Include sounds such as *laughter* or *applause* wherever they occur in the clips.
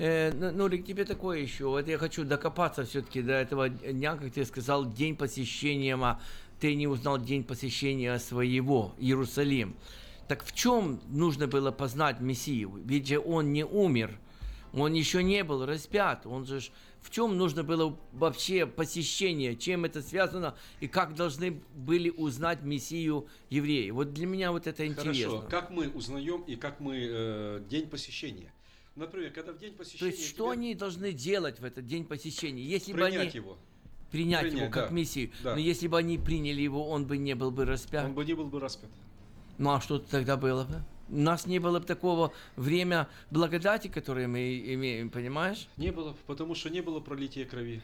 Э, ну, Нурик, тебе такое еще. Вот я хочу докопаться все-таки до этого дня, как ты сказал, день посещения. Ты не узнал день посещения своего, Иерусалим. Так в чем нужно было познать Мессию? Ведь же он не умер – он еще не был распят. Он же в чем нужно было вообще посещение, чем это связано и как должны были узнать Мессию евреи. Вот для меня вот это интересно. Хорошо, как мы узнаем и как мы э, день посещения. Например, когда в день посещения... То есть, что они должны делать в этот день посещения? Если принять бы они... его. Принять, принять его как да, Мессию. Да. Но если бы они приняли его, он бы не был бы распят. Он бы не был бы распят. Ну а что тогда было бы? У нас не было бы такого время благодати, которое мы имеем, понимаешь? Не было, потому что не было пролития крови.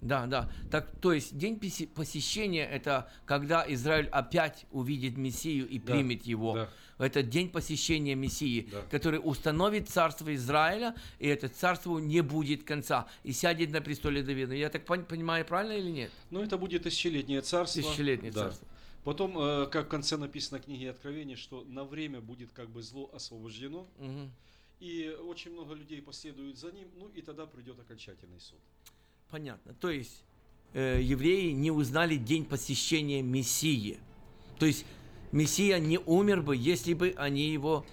Да, да. Так, то есть день посещения это когда Израиль опять увидит Мессию и примет да, его. Да. Это день посещения Мессии, да. который установит царство Израиля, и это царство не будет конца и сядет на престоле Давида. Я так понимаю, правильно или нет? Ну, это будет тысячелетнее царство. Тысячелетнее да. царство. Потом, э, как в конце написано в книге Откровения, что на время будет как бы зло освобождено, угу. и очень много людей последуют за ним, ну и тогда придет окончательный суд. Понятно. То есть э, евреи не узнали день посещения Мессии. То есть Мессия не умер бы, если бы они его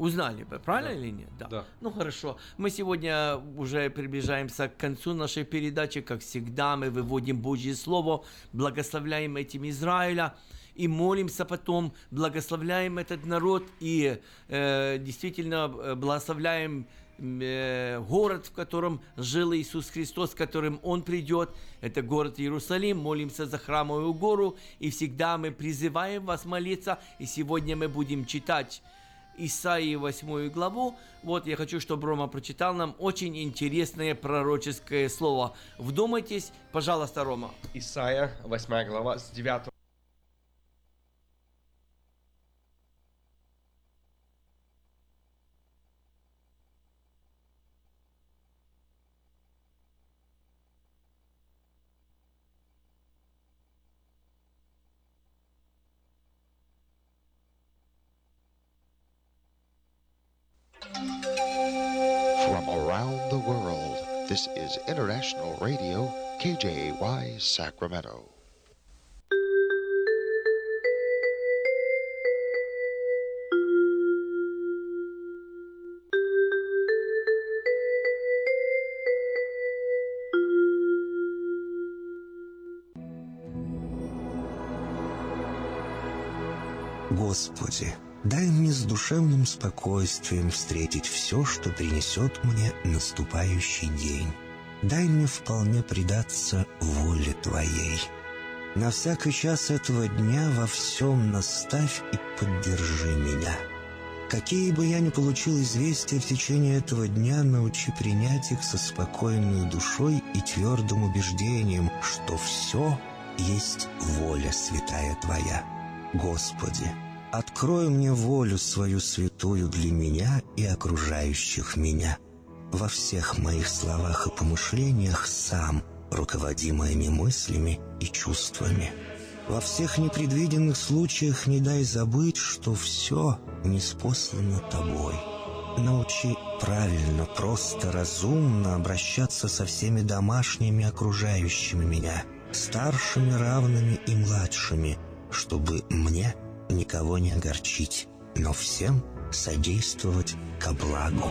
узнали бы, правильно да. или нет? Да. да. Ну хорошо. Мы сегодня уже приближаемся к концу нашей передачи. Как всегда, мы выводим Божье Слово, благословляем этим Израиля и молимся потом, благословляем этот народ и э, действительно э, благословляем город, в котором жил Иисус Христос, которым Он придет. Это город Иерусалим. Молимся за храмовую гору. И всегда мы призываем вас молиться. И сегодня мы будем читать Исаии 8 главу. Вот я хочу, чтобы Рома прочитал нам очень интересное пророческое слово. Вдумайтесь, пожалуйста, Рома. Исаия 8 глава с 9 International Radio, KJY Sacramento. Господи, Дай мне с душевным спокойствием встретить все, что принесет мне наступающий день. Дай мне вполне предаться воле Твоей. На всякий час этого дня во всем наставь и поддержи меня. Какие бы я ни получил известия в течение этого дня, научи принять их со спокойной душой и твердым убеждением, что все есть воля святая Твоя. Господи, Открой мне волю свою святую для меня и окружающих меня. Во всех моих словах и помышлениях сам, руководи моими мыслями и чувствами. Во всех непредвиденных случаях не дай забыть, что все неспослано тобой. Научи правильно, просто, разумно обращаться со всеми домашними окружающими меня, старшими, равными и младшими, чтобы мне – никого не огорчить, но всем содействовать ко благу.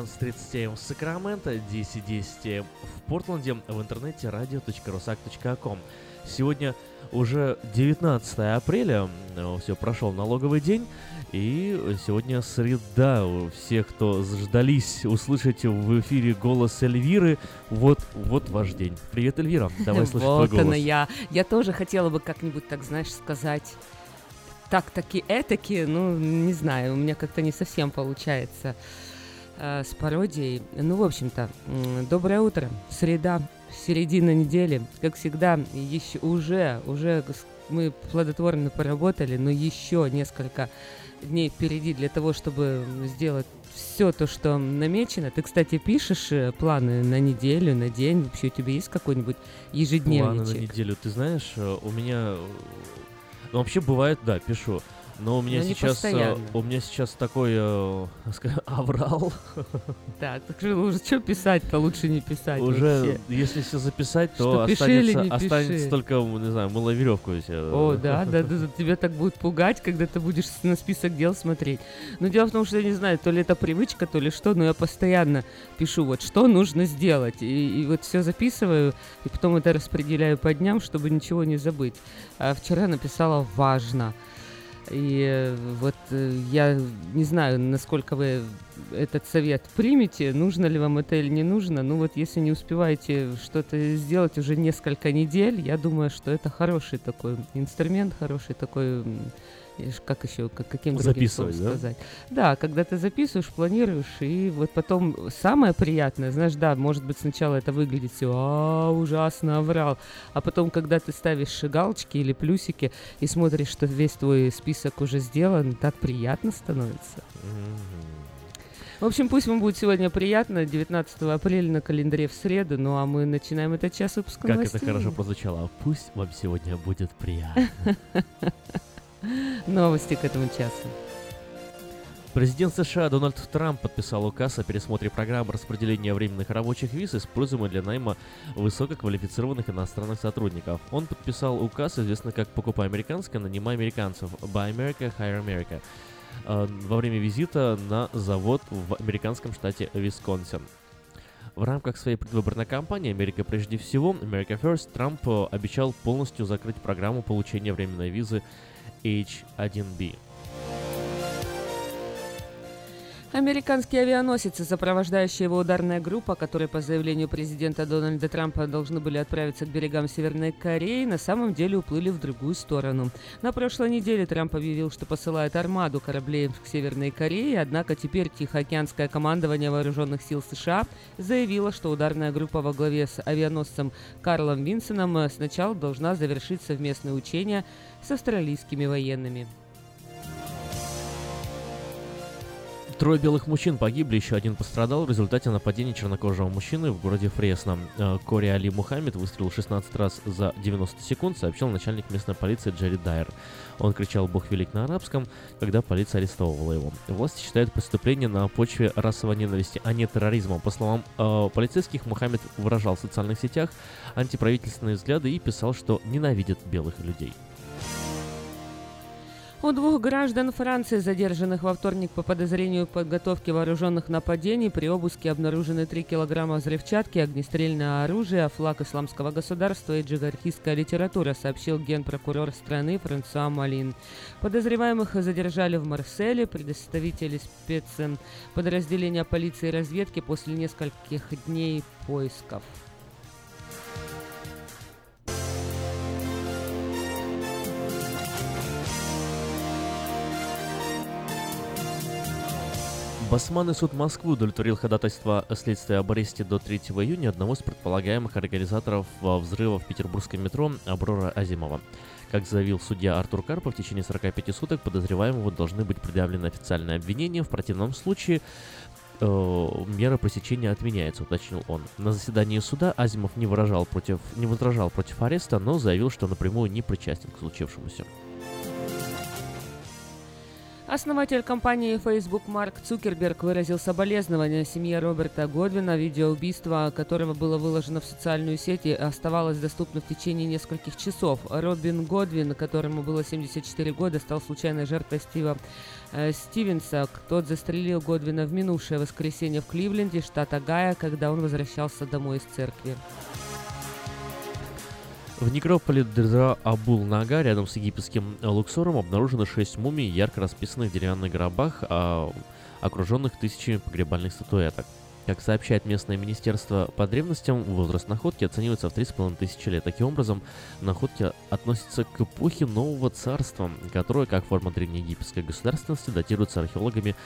14.37 в Сакраменто, 10.10 в Портленде, в интернете radio.rusak.com. Сегодня уже 19 апреля, э, все, прошел налоговый день, и сегодня среда. Все, кто ждались услышать в эфире голос Эльвиры, вот, вот ваш день. Привет, Эльвира, давай *laughs* слышать твой голос. Вот она я. Я тоже хотела бы как-нибудь, так знаешь, сказать так-таки, этаки, ну, не знаю, у меня как-то не совсем получается э, с пародией. Ну, в общем-то, доброе утро. Среда, середина недели. Как всегда, еще уже, уже мы плодотворно поработали, но еще несколько дней впереди для того, чтобы сделать все то, что намечено. Ты, кстати, пишешь э, планы на неделю, на день? Вообще у тебя есть какой-нибудь Планы на ежедневничек? неделю. Ты знаешь, э, у меня... Ну, вообще бывает, да, пишу. Но у меня Но сейчас... э. У меня сейчас такой э, *laughs* аврал. Так, так же уже что писать-то лучше не писать Уже, вообще. если все записать, Что, то или останется, не останется только, не знаю, мыла веревку. если, э, О, да, да, да, да, тебя так будет пугать, когда ты будешь на список дел смотреть. Но дело в том, что я не знаю, то ли это привычка, то ли что, но я постоянно пишу, вот что нужно сделать. И, и вот все записываю, и потом это распределяю по дням, чтобы ничего не забыть. А вчера написала «важно». И вот э, я не знаю, насколько вы этот совет примете, нужно ли вам это или не нужно. Ну вот если не успеваете что-то сделать уже несколько недель, я думаю, что это хороший такой инструмент, хороший такой, как еще, как, каким другим словом да? сказать. Да, когда ты записываешь, планируешь, и вот потом самое приятное, знаешь, да, может быть сначала это выглядит все, а, ужасно, оврал, а потом, когда ты ставишь галочки или плюсики и смотришь, что весь твой список уже сделан, так приятно становится. В общем, пусть вам будет сегодня приятно. 19 апреля на календаре в среду. Ну а мы начинаем этот час выпуска Как новостей. это хорошо прозвучало. Пусть вам сегодня будет приятно. *laughs* Новости к этому часу. Президент США Дональд Трамп подписал указ о пересмотре программы распределения временных рабочих виз, используемой для найма высококвалифицированных иностранных сотрудников. Он подписал указ, известный как «Покупай американское, нанимай американцев» Buy America, Hire America э, во время визита на завод в американском штате Висконсин. В рамках своей предвыборной кампании «Америка прежде всего» America First Трамп э, обещал полностью закрыть программу получения временной визы H1B. Американские авианосцы, сопровождающая его ударная группа, которые по заявлению президента Дональда Трампа должны были отправиться к берегам Северной Кореи, на самом деле уплыли в другую сторону. На прошлой неделе Трамп объявил, что посылает армаду кораблей к Северной Корее, однако теперь Тихоокеанское командование вооруженных сил США заявило, что ударная группа во главе с авианосцем Карлом Винсоном сначала должна завершить совместные учения с австралийскими военными. Трое белых мужчин погибли, еще один пострадал в результате нападения чернокожего мужчины в городе Фресно. Э, Кори Али Мухаммед выстрелил 16 раз за 90 секунд, сообщил начальник местной полиции Джерри Дайер. Он кричал «Бог велик» на арабском, когда полиция арестовывала его. Власти считают преступление на почве расовой ненависти, а не терроризма. По словам э, полицейских, Мухаммед выражал в социальных сетях антиправительственные взгляды и писал, что ненавидит белых людей. У двух граждан Франции, задержанных во вторник по подозрению в подготовке вооруженных нападений, при обыске обнаружены 3 килограмма взрывчатки, огнестрельное оружие, флаг исламского государства и джигархистская литература, сообщил генпрокурор страны Франсуа Малин. Подозреваемых задержали в Марселе представители спецподразделения полиции и разведки после нескольких дней поисков. Басманный суд Москвы удовлетворил ходатайство следствия об аресте до 3 июня одного из предполагаемых организаторов а, взрыва в петербургском метро Аброра Азимова. Как заявил судья Артур Карпов, в течение 45 суток подозреваемому должны быть предъявлены официальные обвинения. В противном случае э, мера пресечения отменяется, уточнил он. На заседании суда Азимов не, выражал против, не возражал против ареста, но заявил, что напрямую не причастен к случившемуся. Основатель компании Facebook Марк Цукерберг выразил соболезнования семье Роберта Годвина. Видео убийства, которого было выложено в социальную сеть, оставалось доступно в течение нескольких часов. Робин Годвин, которому было 74 года, стал случайной жертвой Стива э, Стивенса. Тот застрелил Годвина в минувшее воскресенье в Кливленде, штат Огайо, когда он возвращался домой из церкви. В некрополе Дезра Абул Нага рядом с египетским Луксором обнаружено шесть мумий, ярко расписанных в деревянных гробах, а, окруженных тысячами погребальных статуэток. Как сообщает местное министерство по древностям, возраст находки оценивается в 3,5 тысячи лет. Таким образом, находки относятся к эпохе Нового Царства, которое, как форма древнеегипетской государственности, датируется археологами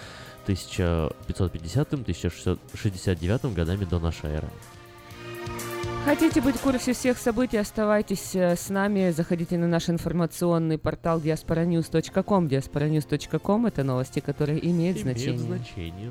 1550-1669 годами до нашей эры. Хотите быть в курсе всех событий, оставайтесь э, с нами, заходите на наш информационный портал diasporanews.com. diasporanews.com – это новости, которые имеют значение. Имеет значение.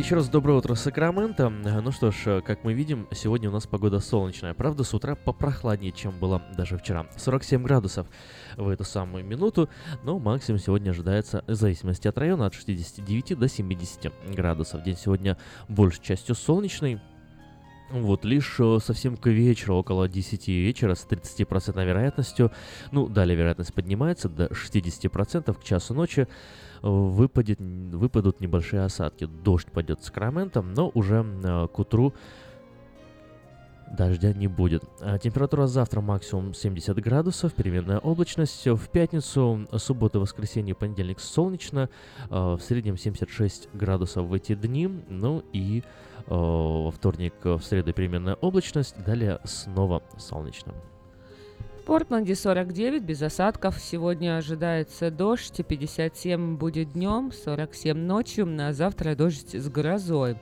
Еще раз доброе утро, Сакраменто. Ну что ж, как мы видим, сегодня у нас погода солнечная. Правда, с утра попрохладнее, чем было даже вчера. 47 градусов в эту самую минуту, но максимум сегодня ожидается, в зависимости от района, от 69 до 70 градусов. День сегодня большей частью солнечный, вот, лишь э, совсем к вечеру, около 10 вечера, с 30% вероятностью, ну, далее вероятность поднимается до 60% к часу ночи, выпадет, выпадут небольшие осадки. Дождь пойдет с Сакраментом, но уже э, к утру дождя не будет. А температура завтра максимум 70 градусов, переменная облачность. В пятницу, субботу, воскресенье, понедельник солнечно, э, в среднем 76 градусов в эти дни. Ну и э, во вторник, в среду переменная облачность, далее снова солнечно. В Портленде 49 без осадков. Сегодня ожидается дождь, 57 будет днем, 47 ночью, а завтра дождь с грозой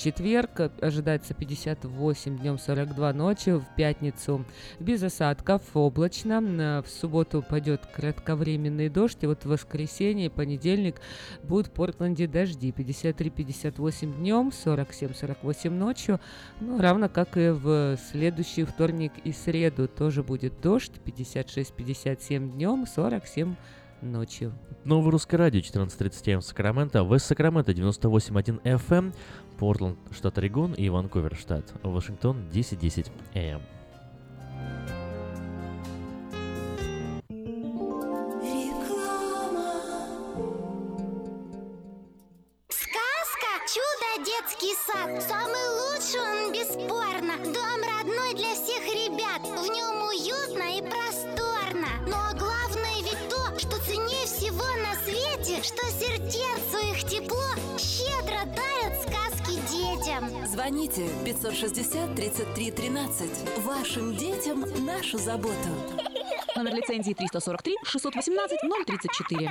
четверг ожидается 58 днем 42 ночью, в пятницу без осадков, облачно, в субботу пойдет кратковременный дождь, и вот в воскресенье понедельник будут в Портленде дожди, 53-58 днем, 47-48 ночью, ну, равно как и в следующий вторник и среду. Тоже будет дождь, 56-57 днем, 47 ночью. Новое русское радио 14.30 в Сакраменто, Вест Сакраменто 98.1 FM, Портленд, штат Орегон и Ванкувер, штат Вашингтон 10.10 AM. Сказка «Чудо детский сад» Самый лучший он бесспорно. Дом родной для всех ребят. В нем уютно и просторно. Но главное ведь то, что ценнее всего на свете Что сердцу их тепло Звоните 560 33 13. Вашим детям нашу заботу. Номер лицензии 343 618 034.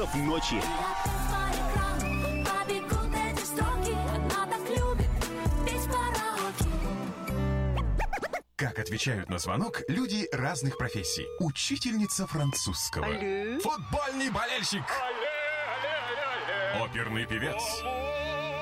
ночи. Петь караоке. Как отвечают на звонок люди разных профессий. Учительница французского. Алле. Футбольный болельщик. Оперный певец.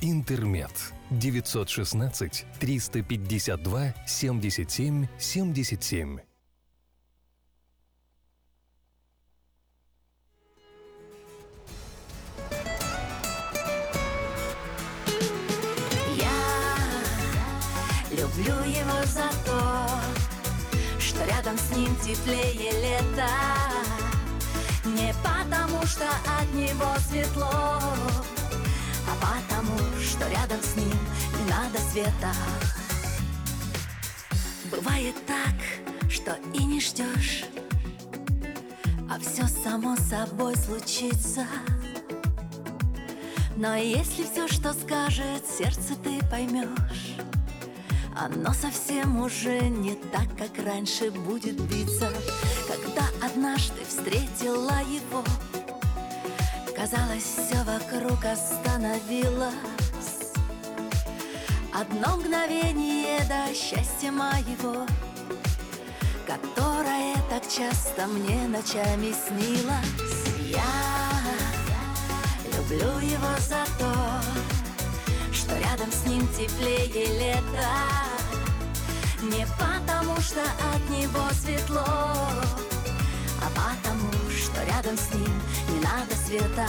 «Интермед». 916 352 77 77. Я люблю его за то, что рядом с ним теплее лета. Не потому, что от него светло, а потому, что рядом с ним не надо света. Бывает так, что и не ждешь, а все само собой случится. Но если все, что скажет сердце, ты поймешь, оно совсем уже не так, как раньше будет биться. Когда однажды встретила его, казалось, все вокруг остановилось. Одно мгновение до счастья моего, которое так часто мне ночами снилось. Я люблю его за то, что рядом с ним теплее лета. Не потому, что от него светло, а потому, что рядом с ним не надо света.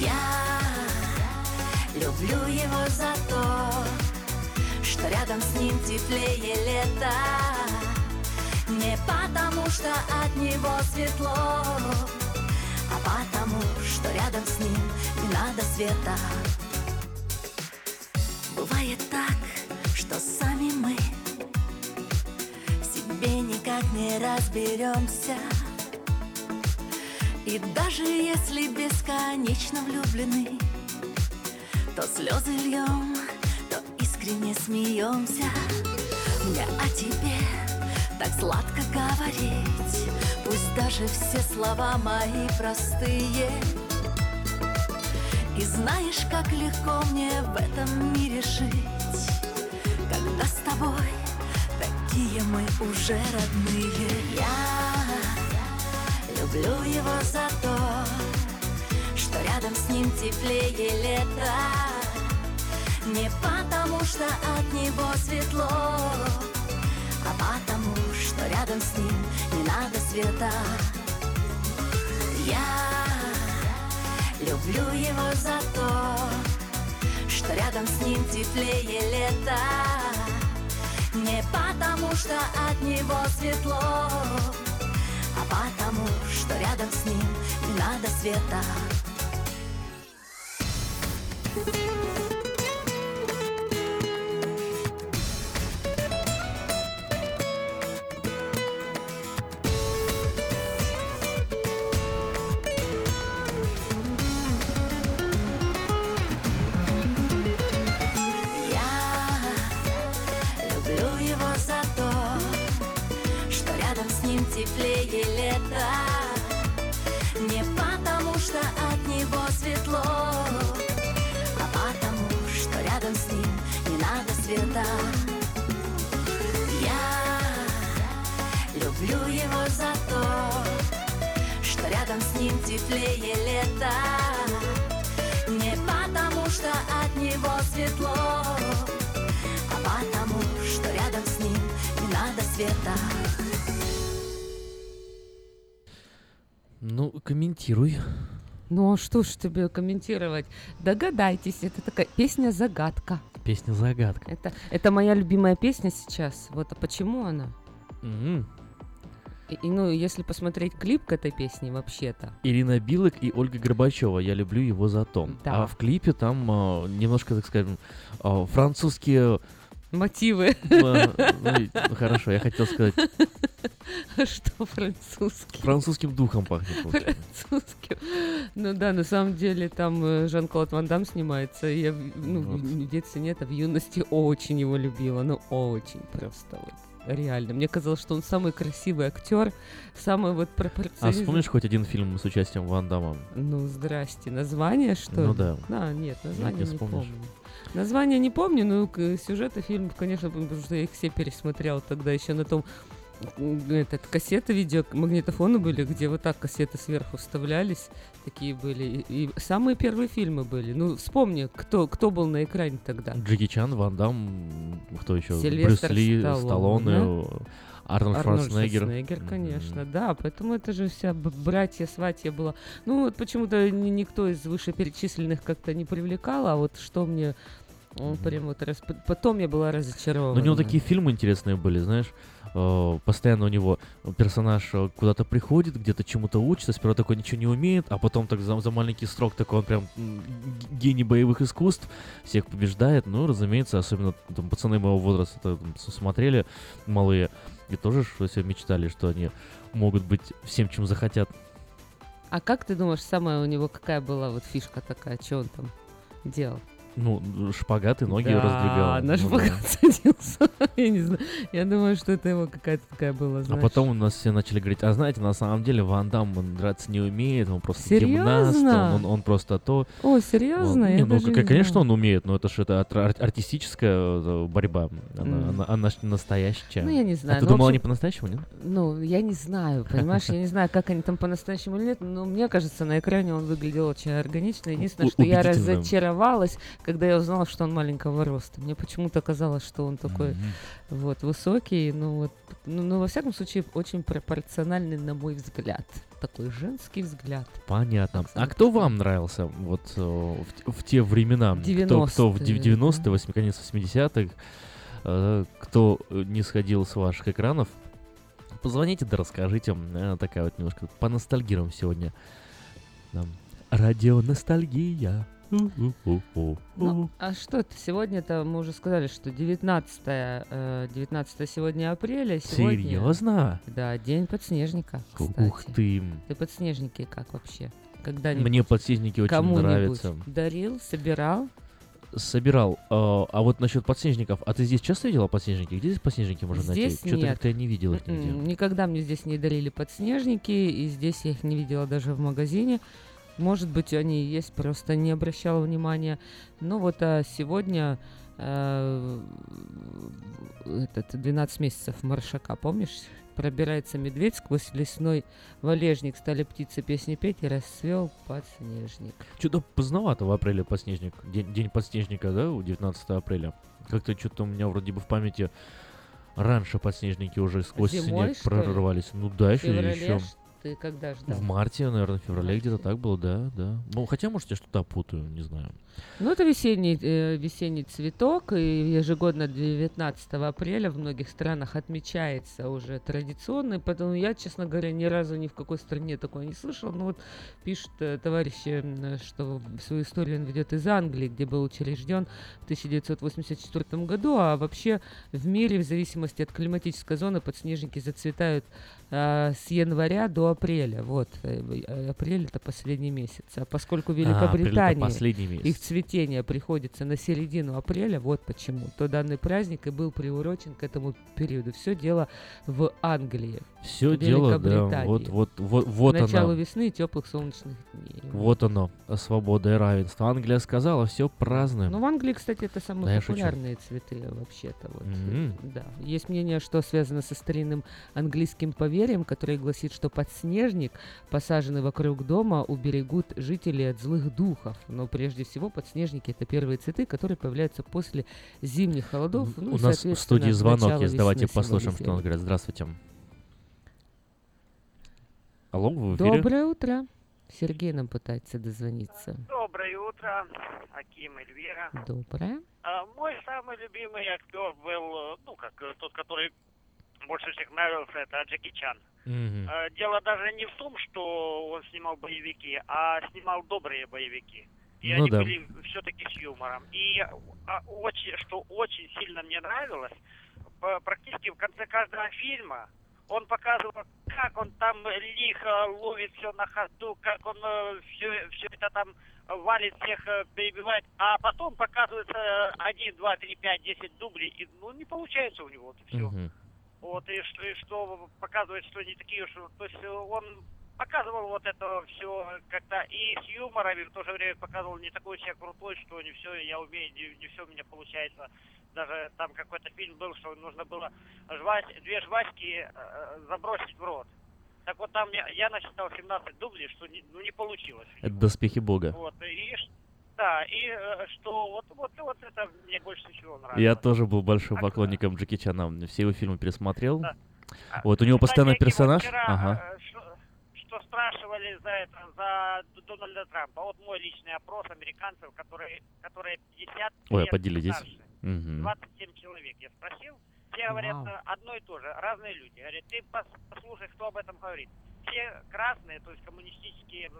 Я люблю его за то, что рядом с ним теплее лета. Не потому, что от него светло, а потому, что рядом с ним не надо света. Бывает так, что сами мы в себе никак не разберемся. И даже если бесконечно влюблены, то слезы льем, то искренне смеемся. Мне о тебе так сладко говорить, пусть даже все слова мои простые. И знаешь, как легко мне в этом мире жить, когда с тобой такие мы уже родные. Я люблю его за то, что рядом с ним теплее лето. Не потому, что от него светло, а потому, что рядом с ним не надо света. Я люблю его за то, что рядом с ним теплее лето. Не потому, что от него светло, потому, что рядом с ним не надо света. Я рядом с ним теплее лето. Не потому, что от него светло, а потому, что рядом с ним не надо света. Ну, комментируй. Ну, а что ж тебе комментировать? Догадайтесь, это такая песня-загадка. Песня-загадка. Это, это моя любимая песня сейчас. Вот, а почему она? Мгм. И, ну, если посмотреть клип к этой песне вообще-то, Ирина Билык и Ольга Горбачева. Я люблю его за то. Да. А в клипе там а, немножко, так скажем, а, французские... мотивы. *laughs* ну, хорошо, я хотел сказать, *laughs* что французский? французским духом пахнет. *laughs* Французским. Ну да, на самом деле там э, Жан-Клод Ван Дам снимается. Я в- ну, Вот. в детстве нет, а в юности очень его любила. Ну, очень просто вот. Реально. Мне казалось, что он самый красивый актер, самый вот А пропорциональный. вспомнишь хоть один фильм с участием Ван Дамма? Ну, здрасте. Название, что Ну ли? да. А, нет, название не не, вспомнишь. помню. Название не помню, но сюжеты фильмов, конечно, потому что я их все пересмотрел тогда еще на том этот, кассеты видео, магнитофоны были, где вот так кассеты сверху вставлялись, такие были. И, и самые первые фильмы были. Ну, вспомни, кто, кто был на экране тогда. Джеки Чан, Ван Дам, кто еще? Сильвестр Брюс Ли, Сталлоне. Сталлоне, Арнольд Арнольд Шварценеггер. Шварценеггер, конечно, да, поэтому это же вся братья, сватья была. Ну, вот почему-то ни- никто из вышеперечисленных как-то не привлекал, а вот что мне он прям вот раз... Потом я была разочарована. Но у него такие фильмы интересные были, знаешь. Э, Постоянно у него персонаж э, куда-то приходит, где-то чему-то учится, сперва такой ничего не умеет, а потом так за, за маленький срок такой он прям гений боевых искусств, всех побеждает. Ну, разумеется, особенно там пацаны моего возраста там, смотрели, малые, и тоже что себе мечтали, что они могут быть всем, чем захотят. А как ты думаешь, самая у него какая была вот фишка такая, что он там делал? Ну, шпагат и ноги да, раздвигал. на Ну да. шпагат *laughs* садился. Я не знаю. Я думаю, что это его какая-то такая была, А знаешь. потом у нас все начали говорить, а знаете, на самом деле Ван Дам, он драться не умеет, он просто гимнаст, Серьезно? он, он, он просто то. О, серьезно? Вот. Я Не, ну, даже не конечно, он умеет, но это же это ар- ар- артистическая э, борьба, она, Мгм. она, она не настоящая. Ну, я не знаю. А ты Ну, думала, общем, они по-настоящему, нет? Ну, я не знаю, понимаешь, я не знаю, как они там по-настоящему или нет, но мне кажется, на экране он выглядел очень органично. Единственное, что я разочаровалась, когда я узнала, что он маленького роста. Мне почему-то казалось, что он такой вот высокий, ну вот, ну, ну, во всяком случае, очень пропорциональный, на мой взгляд. Такой женский взгляд. Понятно. А кто вам нравился вот э, в, в те времена? Кто, кто в 90-е, 90-е, 80 конец 80-х, э, кто э, не сходил с ваших экранов? Позвоните, да расскажите. Такая вот немножко поностальгируем сегодня. Радио ностальгия. А что это? Сегодня-то мы уже сказали, что 19, э, 19 сегодня апреля. Сегодня, Серьезно? Да, день подснежника, кстати. Ух ты. Ты подснежники как вообще? Когда-нибудь Мне подснежники очень нравятся. дарил, собирал? Собирал. А а вот насчет подснежников. А ты здесь часто видела подснежники? Где здесь подснежники можно найти? Здесь Что-то нет. как-то я не видел их нигде. Никогда мне здесь не дарили подснежники, и здесь я их не видела даже в магазине. Может быть, они и есть, просто не обращала внимания. Ну вот а сегодня э, этот 12 месяцев маршака, помнишь? Пробирается медведь сквозь лесной валежник, стали птицы песни петь, и расцвел подснежник. Что-то поздновато в апреле подснежник. День, день подснежника, да, у 19 апреля. Как-то что-то у меня вроде бы в памяти раньше подснежники уже сквозь Зимой, снег что ли? Ну да, еще феврале еще. Ты когда ждал? В марте, наверное, в феврале где-то так было, да, да. Ну, хотя, может, я что-то путаю, не знаю. Ну, это весенний, э, весенний цветок, и ежегодно 19 апреля в многих странах отмечается уже традиционный, поэтому я, честно говоря, ни разу ни в какой стране такое не слышал. Ну вот пишут э, товарищи, что свою историю он ведет из Англии, где был учрежден в 1984 году, а вообще в мире, в зависимости от климатической зоны, подснежники зацветают а, с января до апреля. Вот, э, э, апрель это последний месяц. А поскольку в А, это Великобритании месяц. их цветение приходится на середину апреля, вот почему, то данный праздник и был приурочен к этому периоду. Все дело в Англии. Все в дело, да, Великобритании. вот, вот, вот, вот К началу она. весны и теплых солнечных дней. Вот оно, свобода и равенство. Англия сказала, все празднуем. Ну, в Англии, кстати, это самые Да, популярные цветы вообще-то. Вот. Мгм. Да. Есть мнение, что связано со старинным английским поверьем, которое гласит, что подснежник, посаженный вокруг дома, уберегут жителей от злых духов. Но прежде всего подснежники это первые цветы, которые появляются после зимних холодов. ну, У нас в студии звонок есть, давайте послушаем, что он говорит. Здравствуйте. Алло, вы в эфире? Доброе утро. Сергей нам пытается дозвониться. Доброе утро, Аким Эльвира. Доброе. А, мой самый любимый актер был, э, ну, как э, тот, который больше всех нравился, это Джеки Чан. Э, Дело даже не в том, что он снимал боевики, а снимал добрые боевики. И Ну они да. были все-таки с юмором. И а, очень, что очень сильно мне нравилось, практически в конце каждого фильма он показывал, как он там лихо ловит все на ходу, как он все, все это там валит всех, э, перебивает, а потом показывается э, один, два, три, пять, десять дублей, и ну не получается у него вот и все. Мгм. Вот, и что, и что показывает, что не такие уж... То есть э, он показывал вот это все как-то и с юмором, и в то же время показывал не такой себя крутой, что не все я умею, не, не все у меня получается. Даже там какой-то фильм был, что нужно было жвась, две жвачки э, забросить в рот. Так вот там я, я насчитал 17 дублей, что не, ну, не получилось. Это доспехи бога. Вот, и да, и э, что вот, вот, вот это мне больше всего нравится. Я тоже был большим поклонником Джеки Чана. Все его фильмы пересмотрел. Да. Вот у него Кстати, вот персонаж. вчера, Ага. э, что, что спрашивали за это, за Дональда Трампа. Вот мой личный опрос американцев, которые, которые 50 Ой, а лет поделитесь. старше. Мгм. 27 человек я спросил. Все говорят Вау. э, одно и то же, разные люди. Говорят, ты пос- послушай, кто об этом говорит. Все красные, то есть коммунистические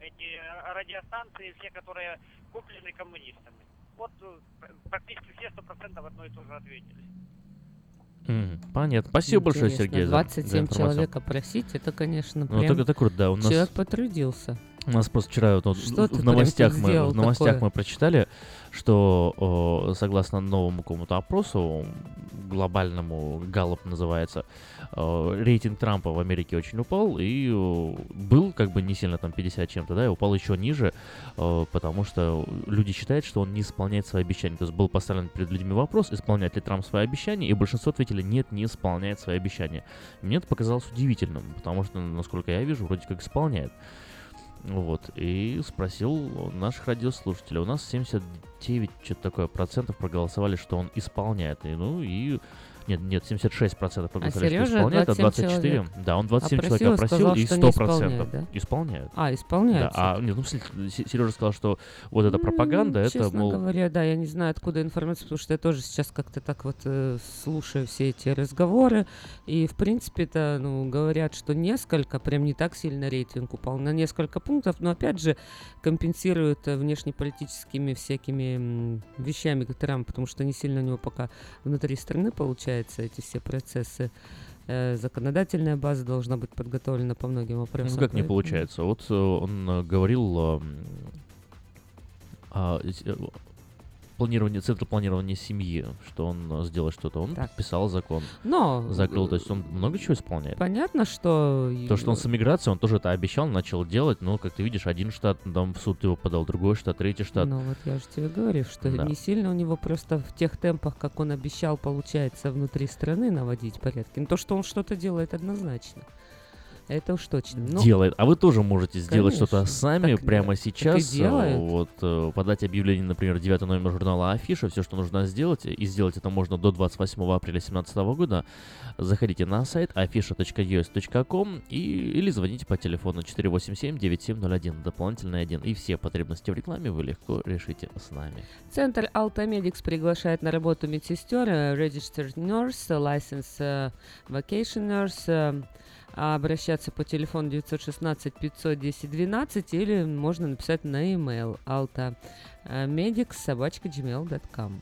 эти радиостанции, все, которые куплены коммунистами. Вот э, пр- практически все 100% одно и то же ответили. Мгм. Понятно. Спасибо большое, Интересно, Сергей, за, за 27 информацию. человек опросить, это, конечно, Ну, прям так это круто, да. У нас, человек потрудился. У нас просто вчера вот, Что в, новостях мы в новостях такое? мы прочитали, что согласно новому какому-то опросу глобальному, Галлоп называется, рейтинг Трампа в Америке очень упал и был как бы не сильно там 50 чем-то, да, и упал еще ниже, потому что люди считают, что он не исполняет свои обещания. То есть был поставлен перед людьми вопрос, исполняет ли Трамп свои обещания, и большинство ответили, нет, не исполняет свои обещания. Мне это показалось удивительным, потому что, насколько я вижу, вроде как исполняет. Вот, и спросил наших радиослушателей. У нас 79, что-то такое, процентов проголосовали, что он исполняет. И, ну, и Нет, нет, 76% победителей Сережа исполняет, а 27 24... человек. Да, он 27 человек Опросил и опросил, сказал, и что не 100% исполняет, да? исполняют. А, исполняют Да, а, нет, ну, Сережа сказал, что вот эта пропаганда, это, Честно мол, говоря, да, я не знаю, откуда информация, потому что я тоже сейчас как-то так вот э, слушаю все эти разговоры, и, в принципе-то, ну, говорят, что несколько, прям не так сильно рейтинг упал, на несколько пунктов, но, опять же, компенсируют э, внешнеполитическими всякими вещами Трамп, потому что не сильно у него пока внутри страны получается эти все процессы. Э, законодательная база должна быть подготовлена по многим вопросам. Ну, как не получается? Вот э, он э, говорил э, э, э, планировании, центр планирования семьи, что он э, сделает что-то. Он Так. подписал закон. Но, Закрыл, то есть он много чего исполняет. Понятно, что... То, что он с иммиграцией, он тоже это обещал, начал делать, но, как ты видишь, один штат там в суд его подал, другой штат, третий штат. Ну вот я же тебе говорю, что Да. не сильно у него просто в тех темпах, как он обещал, получается внутри страны наводить порядки. Но то, что он что-то делает, однозначно. Это уж точно. Ну, делает. А вы тоже можете сделать что-то сами Так, прямо да, сейчас. так э, Вот э, подать объявление, например, 9 номер журнала Афиша, все, что нужно сделать, и сделать это можно до 28 апреля 2017 года. Заходите на сайт afisha.us.com и, или звоните по телефону 487-9701, дополнительный 1. И все потребности в рекламе вы легко решите с нами. Центр Altamedics приглашает на работу медсестер, э, registered nurse, license э, vacation nurse, обращаться по телефону 916 510 12 или можно написать на e-mail altamedics.gmail.com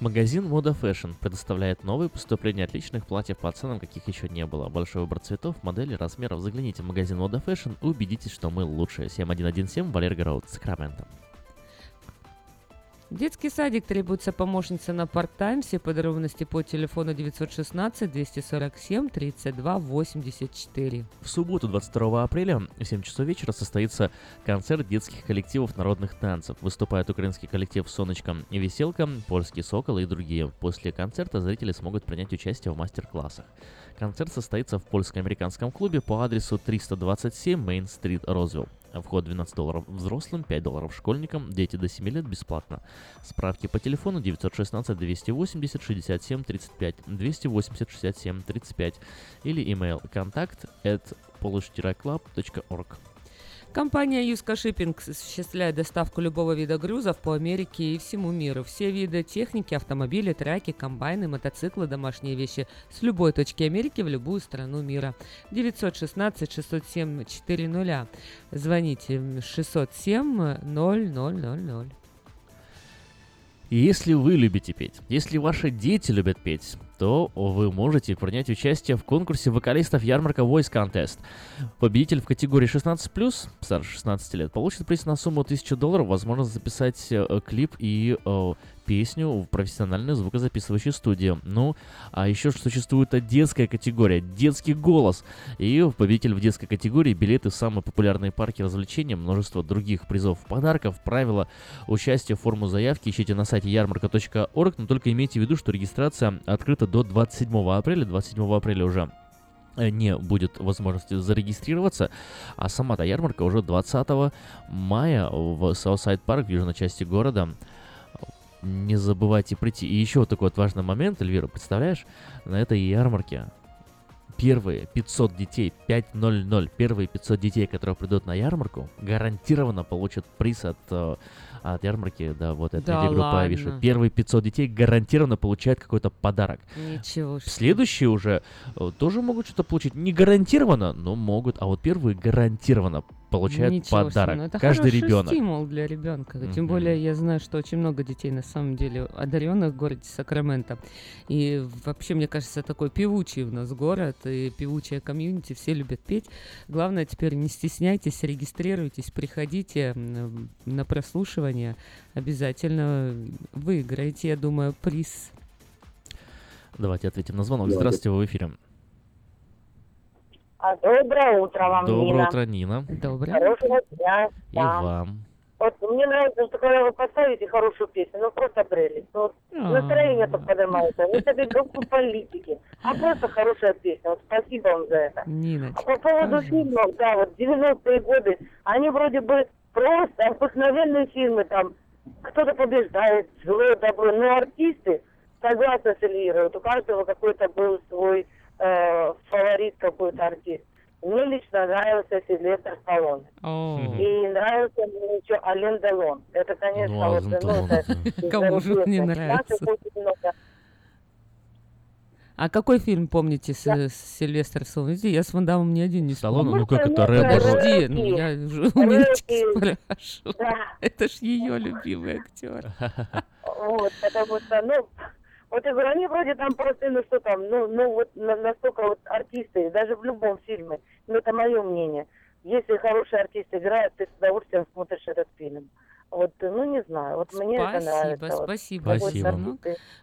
Магазин Мода Fashion предоставляет новые поступления отличных платьев по ценам, каких еще не было. Большой выбор цветов, моделей, размеров. Загляните в магазин Мода Fashion и убедитесь, что мы лучшие. 7117 Валерго Роуд, Сакраменто. Детский садик требуется помощница на парт-тайм. Все подробности по телефону 916 247 32 84. В субботу 22 апреля в 7 часов вечера состоится концерт детских коллективов народных танцев. Выступает украинский коллектив «Соночка» и «Веселка», польский «Сокол» и другие. После концерта зрители смогут принять участие в мастер-классах. Концерт состоится в польско-американском клубе по адресу 327 Main Street, Розвилл. Вход 12 долларов взрослым, 5 долларов школьникам, дети до 7 лет бесплатно. Справки по телефону 916 280 67 35 280 67 35 или email contact at polish-club.org. Компания Yuska Shipping осуществляет доставку любого вида грузов по Америке и всему миру. Все виды техники, автомобили, траки, комбайны, мотоциклы, домашние вещи с любой точки Америки в любую страну мира. 916 607 400. Звоните 607 0000. Если вы любите петь, если ваши дети любят петь, то вы можете принять участие в конкурсе вокалистов ярмарка Voice Contest. Победитель в категории 16+, старше 16 лет, получит приз на сумму 1000 долларов, возможность записать э, клип и э, песню в профессиональную звукозаписывающую студию. Ну, а еще существует детская категория, детский голос. И победитель в детской категории билеты в самые популярные парки развлечений, множество других призов, подарков, правила участия, форму заявки ищите на сайте yarmarka.org, но только имейте в виду, что регистрация открыта до 27 апреля, 27 апреля уже э, не будет возможности зарегистрироваться, а сама-то ярмарка уже 20 мая в Southside Park в южной части города. Не забывайте прийти. И еще вот такой вот важный момент, Эльвира, представляешь, на этой ярмарке первые 500 детей, 500, первые 500 детей, которые придут на ярмарку, гарантированно получат приз от, э, от ярмарки, да, вот этой Да группы? Авиша. Первые 500 детей гарантированно получают какой-то подарок. Ничего себе. Следующие уже э, тоже могут что-то получить. Не гарантированно, но могут. А вот первые гарантированно получают Ничего себе, подарок. ну это Каждый хороший ребенок. стимул для ребенка. Тем Мгм. более я знаю, что очень много детей на самом деле одаренных в городе Сакраменто. И вообще, мне кажется, такой певучий у нас город и певучая комьюнити. Все любят петь. Главное теперь не стесняйтесь, регистрируйтесь, приходите м, на прослушивание. Обязательно выиграете, я думаю, приз. Давайте ответим на звонок. Здравствуйте, вы в эфире. А, Доброе утро вам, Доброе Нина. утро, Нина. Доброе. Хорошего дня. И Да. вам. Вот мне нравится, что когда вы поставите хорошую песню, ну просто прелесть. Ну, вот А. настроение так поднимается. Не такой группы политики, а просто хорошая песня. Вот спасибо вам за это. Ниночка. По поводу фильмов, да, вот 90-е годы, они вроде бы просто обыкновенные фильмы, там, кто-то побеждает, зло, добро, но артисты согласна с Эльвирой. Вот у каждого какой-то был свой э, фаворит какой-то артист. Мне лично нравился Сильвестр Сталлоне. О. И нравился мне еще Ален Делон. Это, конечно, Ну, вот, Ален ну, это да. Кому же не нравится? А какой фильм помните с, с Сильвестром Сталлоне? Я с Ван Дамом ни один не Сталлоне? Ну, как это, Рэмбо? Подожди, ну я уже *laughs* у. Милочки спрашиваю. Это ж ее любимый актер. *laughs* Вот, потому что, ну, вот я говорю, они вроде там просто, ну что там, ну, ну вот на- настолько вот артисты, даже в любом фильме, ну это мое мнение. Если хороший артист играет, ты с удовольствием смотришь этот фильм. Вот, ну не знаю, вот мне это Спасибо, нравится. вот. спасибо. Какой-то Спасибо. Ну.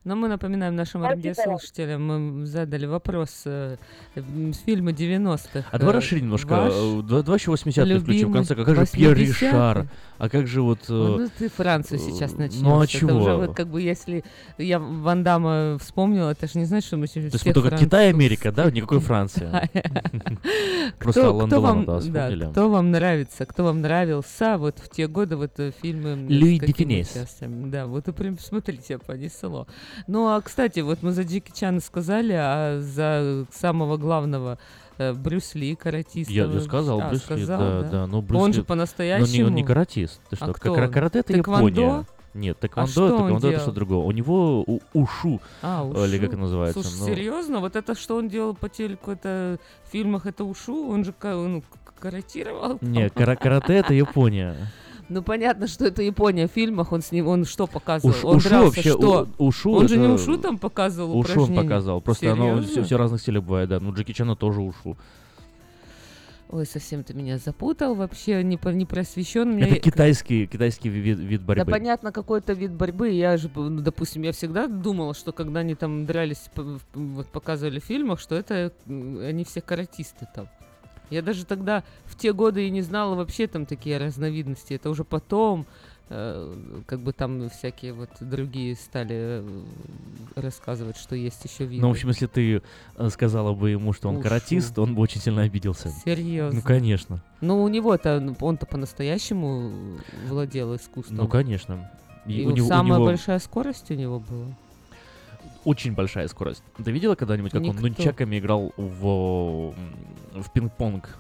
Но мы напоминаем нашим Спасибо. радиослушателям, мы задали вопрос э, с фильма 90-х. А давай расширим немножко. ваш э, да- Давай еще 80-е включим в конце. Как же Пьер 80-й? Ришар? А как же вот... э, Ну, ты Францию сейчас э, начнешь. ну, а Это чего? уже вот как бы если я Ван Дамма вспомнила, это же не значит, что мы сейчас То есть только Китай и Америка, да? Никакой *laughs* Франции. *laughs* Просто вам, да, вспомнили. кто вам нравится, кто вам нравился вот в те годы вот э, фильмы Луи с де какими Финес. участием? Да, вот и прям смотрите, понесло. Ну, а, кстати, вот мы за Джеки Чана сказали, а за самого главного Брюс Ли, каратиста. Я, я вы- сказал, а, Брюс Ли, сказал, да, да. но Брюс Он Ли- же по-настоящему... не, он не каратист. Ты А что, кто как он? карате это? Япония. Нет, тэквондо, он тэквондо это что другое. У него у- ушу, А, или как ушу. это называется. Слушай, ну, серьезно? Вот это, что он делал по телеку, это в фильмах, это ушу? Он же ну, каратировал? Не, кара- карате это Япония. Ну, понятно, что это Япония. В фильмах он с ним, он что показывал? Уш- он ушу дрался, вообще, что? у- ушу он же не это- ушу там показывал Ушу он упражнения? показал. Просто оно все, Серьезно? все разных стилей бывает, да. Ну, Джеки Чана тоже ушу. Ой, совсем ты меня запутал, вообще не, не просвещен. Мне... Это китайский, китайский вид, вид борьбы. Да понятно, какой-то вид борьбы. Я же, ну, допустим, я всегда думала, что когда они там дрались, вот показывали в фильмах, что это они все каратисты там. Я даже тогда в те годы и не знала вообще там такие разновидности. Это уже потом, э, как бы там всякие вот другие стали э, рассказывать, что есть еще виды. Ну, в общем, если ты э, сказала бы ему, что он Ушу. каратист, он бы очень сильно обиделся. Серьезно? Ну, конечно. Ну, у него-то, он-то по-настоящему владел искусством. Ну, конечно. И, у него- у самая него- большая скорость у него была. Очень большая скорость. Ты видела когда-нибудь, как он Никто. нунчаками играл в, в пинг-понг?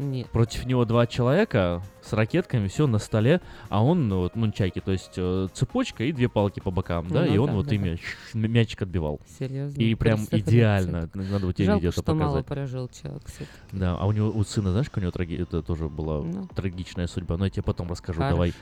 Нет. Против него два человека с ракетками, все на столе, а он, ну, вот, нунчаки, то есть э, цепочка и две палки по бокам, да, Ну и он да, вот да, ими щ- мячик отбивал. Серьезно? И прям идеально. Надо вот тебе Жалко, видео что это мало показать. прожил человек. Да, а у него у сына, знаешь, у него траги- это тоже была Ну. трагичная судьба. Но я тебе потом расскажу. Хорошо. Давай.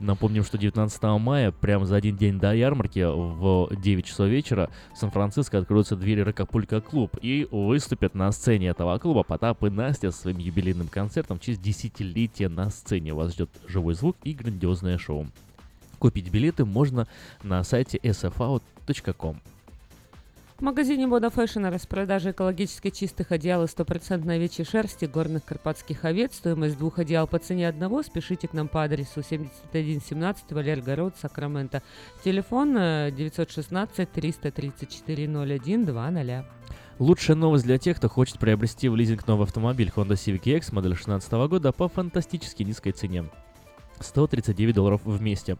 Напомним, что 19 мая, прямо за один день до ярмарки, в 9 часов вечера, в Сан-Франциско откроются двери Ракапулька клуб. И выступят на сцене этого клуба Потап и Настя со своим юбилейным концертом в честь десятилетия на сцене. Вас ждет живой звук и грандиозное шоу. Купить билеты можно на сайте sfout.com. В магазине Мода Fashion распродажа экологически чистых одеял из стопроцентной овечьей шерсти горных карпатских овец. Стоимость двух одеял по цене одного. Спешите к нам по адресу 7117 Walerga Road, Сакраменто. Телефон э, 916 334 01 20. Лучшая новость для тех, кто хочет приобрести в лизинг новый автомобиль Honda Civic EX модель 2016 года по фантастически низкой цене. 139 долларов вместе.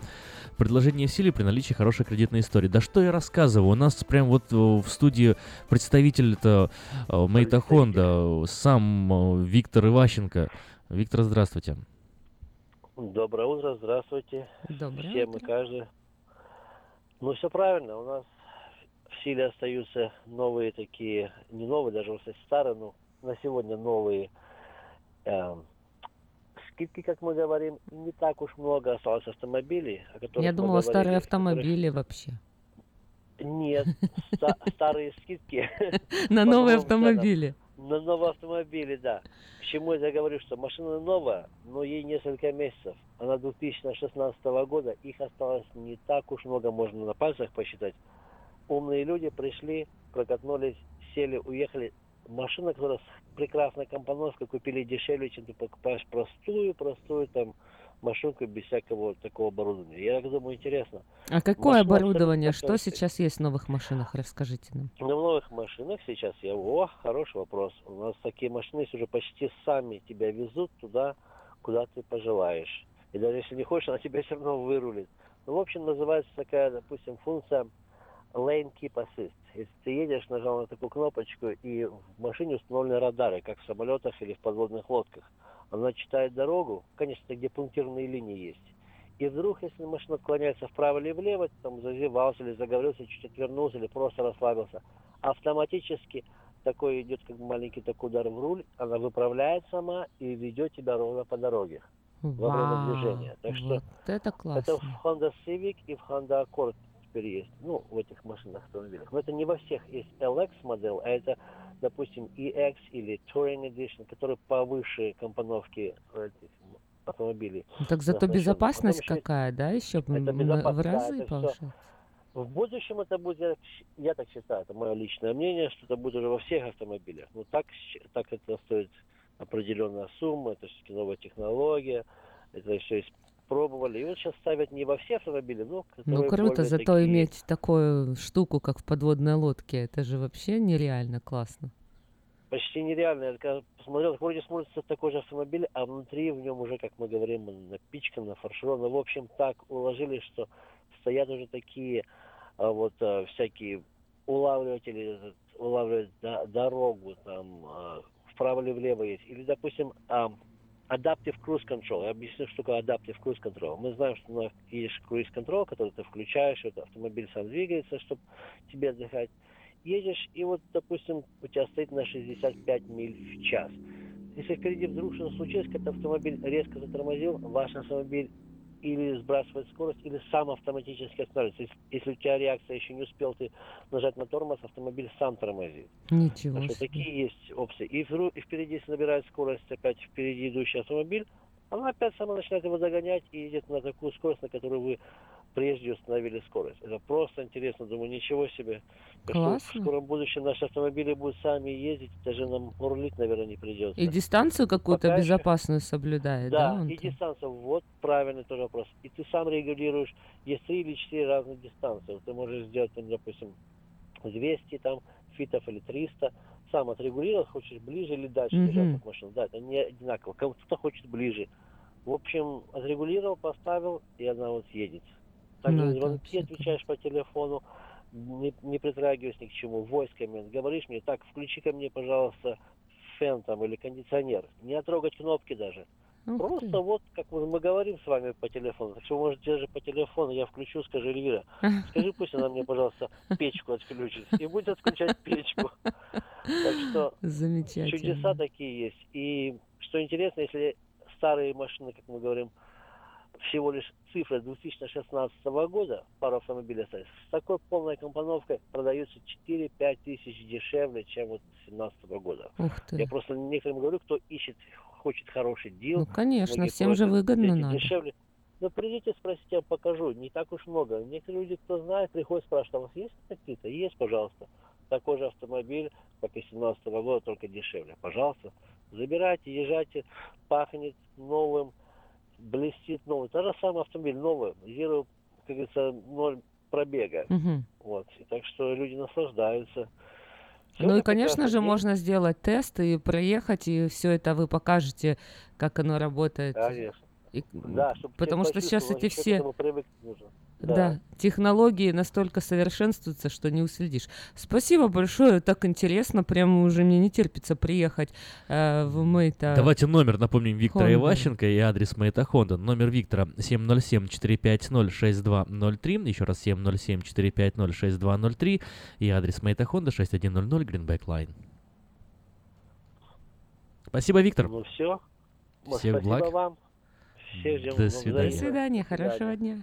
Предложение в силе при наличии хорошей кредитной истории. Да что я рассказываю, у нас прям вот э, в студии представитель это Мейта Honda, сам э, Виктор Иващенко. Виктор, здравствуйте. Доброе утро, здравствуйте. Доброе Всем и каждый. Ну, все правильно. У нас в силе остаются новые такие, не новые, даже уже старые, но на сегодня новые эм, скидки, как мы говорим. Не так уж много осталось автомобилей, о которых Я думала, старые говорили, которых- автомобили вообще. Нет, ста- старые скидки. *laughs* На новые автомобили. На новые автомобили, да. К чему я говорю, что машина новая, но ей несколько месяцев. Она 2016 года, их осталось не так уж много, можно на пальцах посчитать. Умные люди пришли, прокатнулись, сели, уехали. Машина, которая с прекрасной компоновкой, купили дешевле, чем ты покупаешь простую, простую там машинку без всякого такого оборудования. Я так думаю, интересно. А какое Машина оборудование? Что сейчас есть в новых машинах? Расскажите нам. на новых машинах сейчас я... О, хороший вопрос. У нас такие машины уже почти сами тебя везут туда, куда ты пожелаешь. И даже если не хочешь, она тебя все равно вырулит. Ну, в общем, называется такая, допустим, функция Lane Keep Assist. Если ты едешь, нажал на такую кнопочку, и в машине установлены радары, как в самолетах или в подводных лодках. Она читает дорогу, конечно, где пунктирные линии есть. И вдруг, если машина отклоняется вправо или влево, там зазевался или заговорился, чуть отвернулся или просто расслабился, автоматически такой идет как маленький такой удар в руль, она выправляет сама и ведет тебя ровно по дороге во время движения. Так что вот это классно. это в Honda Civic и в Honda Accord теперь есть. Ну, в этих машинах, автомобилях. Но это не во всех есть LX модель, а это, допустим, EX или Touring Edition, которые повыше компоновки этих автомобилей. Ну, так зато безопасность Потом еще какая, да, еще это в да, разы повышает? В будущем это будет, я, я так считаю, это мое личное мнение, что это будет уже во всех автомобилях. Ну так, так это стоит определенная сумма, это все-таки новая технология, это все испробовали. И вот сейчас ставят не во все автомобили, но Ну круто, зато такие- иметь такую штуку, как в подводной лодке, это же вообще нереально классно. почти нереально. Я когда посмотрел, вроде смотрится такой же автомобиль, а внутри в нем уже, как мы говорим, напичкано, фаршировано. В общем, так уложили, что стоят уже такие а, вот а, всякие улавливатели, улавливают до- дорогу, там а, вправо или влево есть. Или, допустим, Adaptive Cruise Control. Я объясню, что такое Adaptive Cruise Control. Мы знаем, что на- есть Cruise Control, который ты включаешь, вот автомобиль сам двигается, чтобы тебе отдыхать. Едешь, и вот, допустим, у тебя стоит на 65 миль в час. Если впереди вдруг что-то случилось, когда автомобиль резко затормозил, ваш автомобиль или сбрасывает скорость, или сам автоматически останавливается. Если, если у тебя реакция еще не успел ты нажать на тормоз, автомобиль сам тормозит. Ничего Так что себе. такие есть опции. И, вдруг- и впереди, если набирает скорость опять впереди идущий автомобиль, она опять сама начинает его догонять и едет на такую скорость, на которую вы прежде установили скорость. Это просто интересно. Думаю, ничего себе. Классно. В скором будущем наши автомобили будут сами ездить, даже нам рулить, наверное, не придется. И дистанцию какую-то Пока еще- безопасную соблюдает, да? Да, и там? дистанция, вот правильный тоже вопрос. И ты сам регулируешь, есть три или четыре разных дистанции. Ты можешь сделать, там, допустим, 200 там, фитов или 300. Сам отрегулировал, хочешь ближе или дальше Мгм. держать от машины. Да, это не одинаково. Кому-то хочет ближе. В общем, отрегулировал, поставил, и она вот едет. Также Ну, это звонки вообще отвечаешь по телефону, не, не притрагиваясь ни к чему. Коммент. Говоришь мне, так, включи-ка мне, пожалуйста, фен там или кондиционер. Не отрогать кнопки даже. Ух Просто ты. вот, как мы, мы говорим с вами по телефону, так что вы можете даже по телефону, я включу, скажи, Эльвира, *laughs* скажи, пусть она мне, пожалуйста, печку отключит, и будет отключать печку. Так что Замечательно. чудеса такие есть. И что интересно, если старые машины, как мы говорим, всего лишь цифры 2016 года, пару автомобилей остались, с такой полной компоновкой продаются 4-5 тысяч дешевле, чем вот 2017 года. Ух ты. Я просто некоторым говорю, кто ищет, хочет хороший дил. Ну, конечно, всем же просят выгодно эти надо. Дешевле. Ну, придите, спросите, я покажу. Не так уж много. Некоторые люди, кто знает, приходят, спрашивают, а у вас есть какие-то? Есть, пожалуйста. Такой же автомобиль, как и 17 года, только дешевле. Пожалуйста, забирайте, езжайте, пахнет новым, блестит новый. Тот же самый автомобиль новый, зеро, как говорится, ноль пробега. Мгм. Вот. И так что люди наслаждаются. Всё Ну и, конечно же, Есть- можно сделать тест и проехать, и все это вы покажете, как оно работает. Конечно. И- Да, чтобы потому что сейчас эти все этому нужно. да. технологии настолько совершенствуются, что не уследишь. Спасибо большое, так интересно, прямо уже мне не терпится приехать э, в Мэйта. Давайте номер напомним Виктора Honda. Иващенко и адрес Мэйта Хонда. Номер Виктора 707-450-6203. Еще раз 707-450-6203. И адрес Мэйта Хонда 6100 Greenback Line. Спасибо, Виктор. Ну все. Всех Спасибо благ. вам. Всех ждем. До на свидания. До свидания, До свидания. хорошего дня.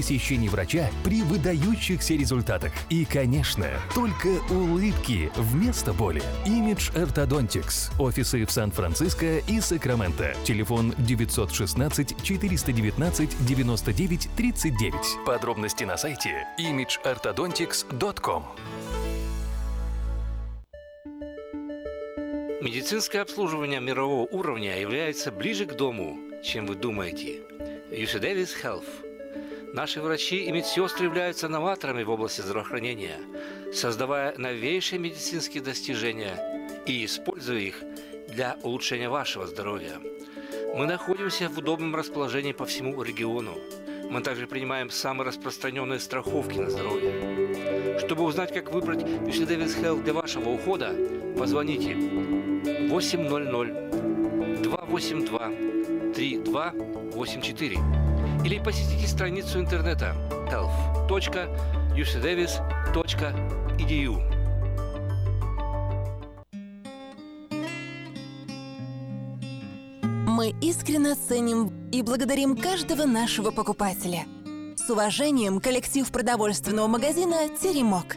посещений врача при выдающихся результатах. И, конечно, только улыбки вместо боли. Image Orthodontics. Офисы в Сан-Франциско и Сакраменто. Телефон 916 419 99 39. Подробности на сайте imageorthodontics.com. Медицинское обслуживание мирового уровня является ближе к дому, чем вы думаете. UC Davis Health. Наши врачи и медсестры являются новаторами в области здравоохранения, создавая новейшие медицинские достижения и используя их для улучшения вашего здоровья. Мы находимся в удобном расположении по всему региону. Мы также принимаем самые распространенные страховки на здоровье. Чтобы узнать, как выбрать UC Davis Health для вашего ухода, позвоните 800 282 3284 или посетите страницу интернета health.ucdavis.edu. Мы искренне ценим и благодарим каждого нашего покупателя. С уважением, коллектив продовольственного магазина «Теремок».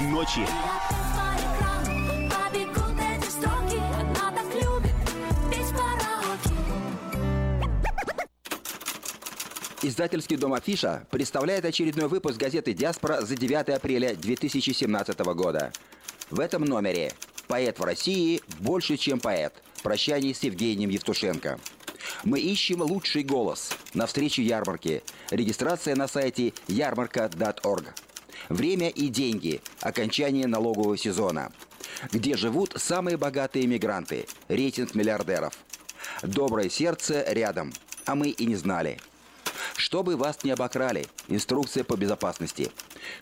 ночи. Петь караоке. Издательский дом «Афиша» представляет очередной выпуск газеты «Диаспора» за 9 апреля 2017 года. В этом номере «Поэт в России больше, чем поэт. Прощание с Евгением Евтушенко». Мы ищем лучший голос на встрече ярмарки. Регистрация на сайте ярмарка.орг. Время и деньги. Окончание налогового сезона. Где живут самые богатые мигранты. Рейтинг миллиардеров. Доброе сердце рядом. А мы и не знали. Чтобы вас не обокрали. Инструкция по безопасности.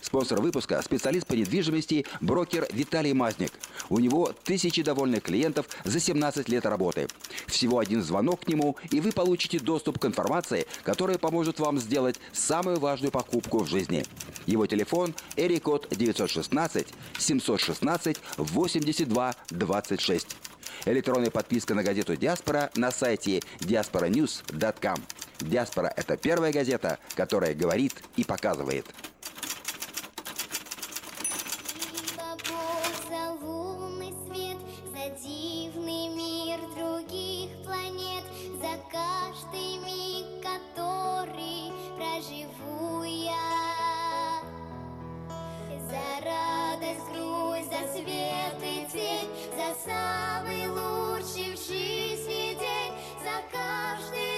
Спонсор выпуска – специалист по недвижимости, брокер Виталий Мазник. У него тысячи довольных клиентов за 17 лет работы. Всего один звонок к нему, и вы получите доступ к информации, которая поможет вам сделать самую важную покупку в жизни. Его телефон – Эрикод 916 716 82 26. Электронная подписка на газету «Диаспора» на сайте diasporanews.com. «Диаспора» — это первая газета, которая говорит и показывает. Самый лучший в жизни день, за каждый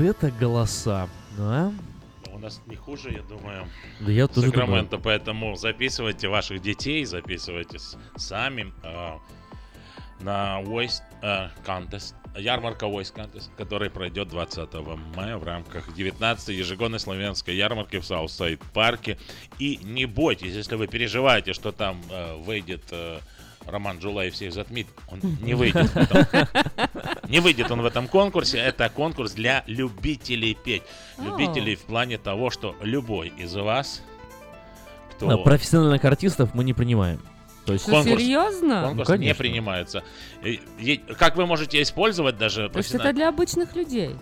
Вот это голоса, а? У нас не хуже, я думаю. Да я тоже Сакраменто, поэтому записывайте ваших детей, записывайте с- сами э, на Voice э, Contest, ярмарка Voice Contest, который пройдет 20 мая в рамках 19-й ежегодной славянской ярмарки в Southside парке. И не бойтесь, если вы переживаете, что там э, выйдет э, Роман Джулай всех затмит, он не выйдет. *laughs* Не выйдет он в этом конкурсе. Это конкурс для любителей петь. Любителей в плане того, что любой из вас, кто... Профессиональных артистов мы не принимаем. То есть Конкурс- серьезно? Конкурс Ну, не принимается. И- и- Как вы можете использовать даже То есть это для обычных людей.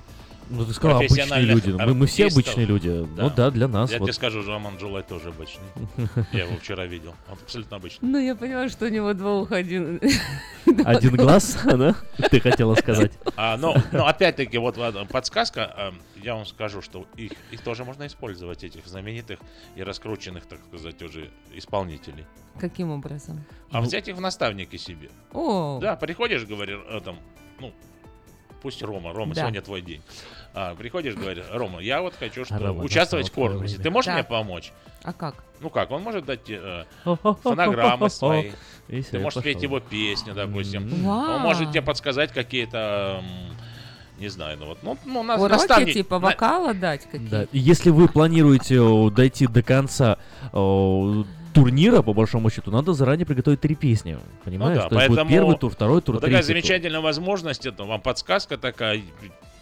Ну, ты сказал, обычные люди. Мы, мы все обычные люди. Ну да, для нас. Я вот. тебе скажу, Роман Джулай тоже обычный. *laughs* Я его вчера видел. Он абсолютно обычный. Ну, я поняла, что у него двух один... *laughs* Один глаз, *laughs* да? Ты хотела сказать. А, но, но опять-таки, вот подсказка, а, я вам скажу, что их, их тоже можно использовать, этих знаменитых и раскрученных, так сказать, уже исполнителей. Каким образом? А взять их в наставники себе. О, Да, приходишь, говоришь, э, там, ну, пусть Рома, Рома, Да. сегодня твой день. А, приходишь, говоришь, Рома, я вот хочу что, Рома, участвовать в конкурсе. время. Ты можешь Так. мне помочь? а как? Ну как, он может дать э, *laughs* фонограммы *laughs* свои. Ты можешь петь его песню, допустим. Вау. Он может тебе подсказать какие-то, не знаю, ну вот, ну, ну на- Уроки наставник- типа на- вокала дать какие-то? Да. Если вы планируете о, дойти до конца о, турнира, по большому счету, надо заранее приготовить три песни. Понимаешь? Ну да, То есть будет поэтому первый тур, второй тур, Вот такая третий тур. замечательная возможность, это вам подсказка такая.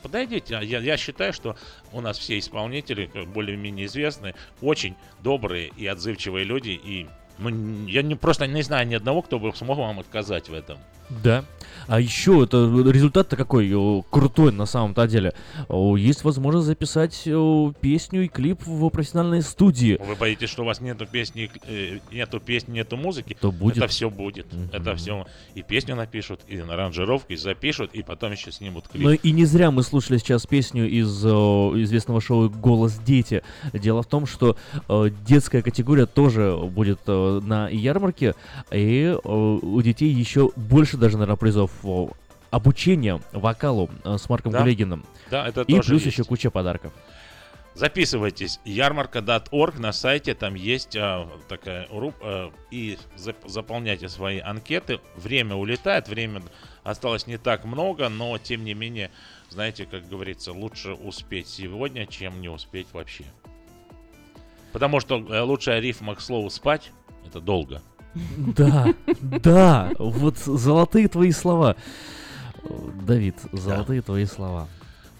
Подойдите, А я, я считаю, что у нас все исполнители, как более-менее известные, очень добрые и отзывчивые люди, и ну, я не, просто не знаю ни одного, кто бы смог вам отказать в этом. Да. А еще это результат-то какой о, крутой на самом-то деле. О, Есть возможность записать о, песню и клип в профессиональной студии. Вы боитесь, что у вас нету песни, э, нету песни, нету музыки? То будет. Это все будет. Это все и песню напишут, и аранжировку, и запишут, и потом еще снимут клип. Но и не зря мы слушали сейчас песню из о, известного шоу «Голос дети». Дело в том, что э, детская категория тоже будет э, на ярмарке, и э, у детей еще больше даже, наверное, призов о, обучения вокалу э, с Марком Да. Гулегиным. Да, это и тоже плюс есть. еще куча подарков. Записывайтесь. Ярмарка.орг на сайте, там есть а, такая руб, а, и зап- заполняйте свои анкеты. Время улетает, время осталось не так много, но тем не менее, знаете, как говорится, лучше успеть сегодня, чем не успеть вообще. Потому что э, лучшая рифма к слову спать это долго. Да, да, вот золотые твои слова. Давид, золотые твои слова.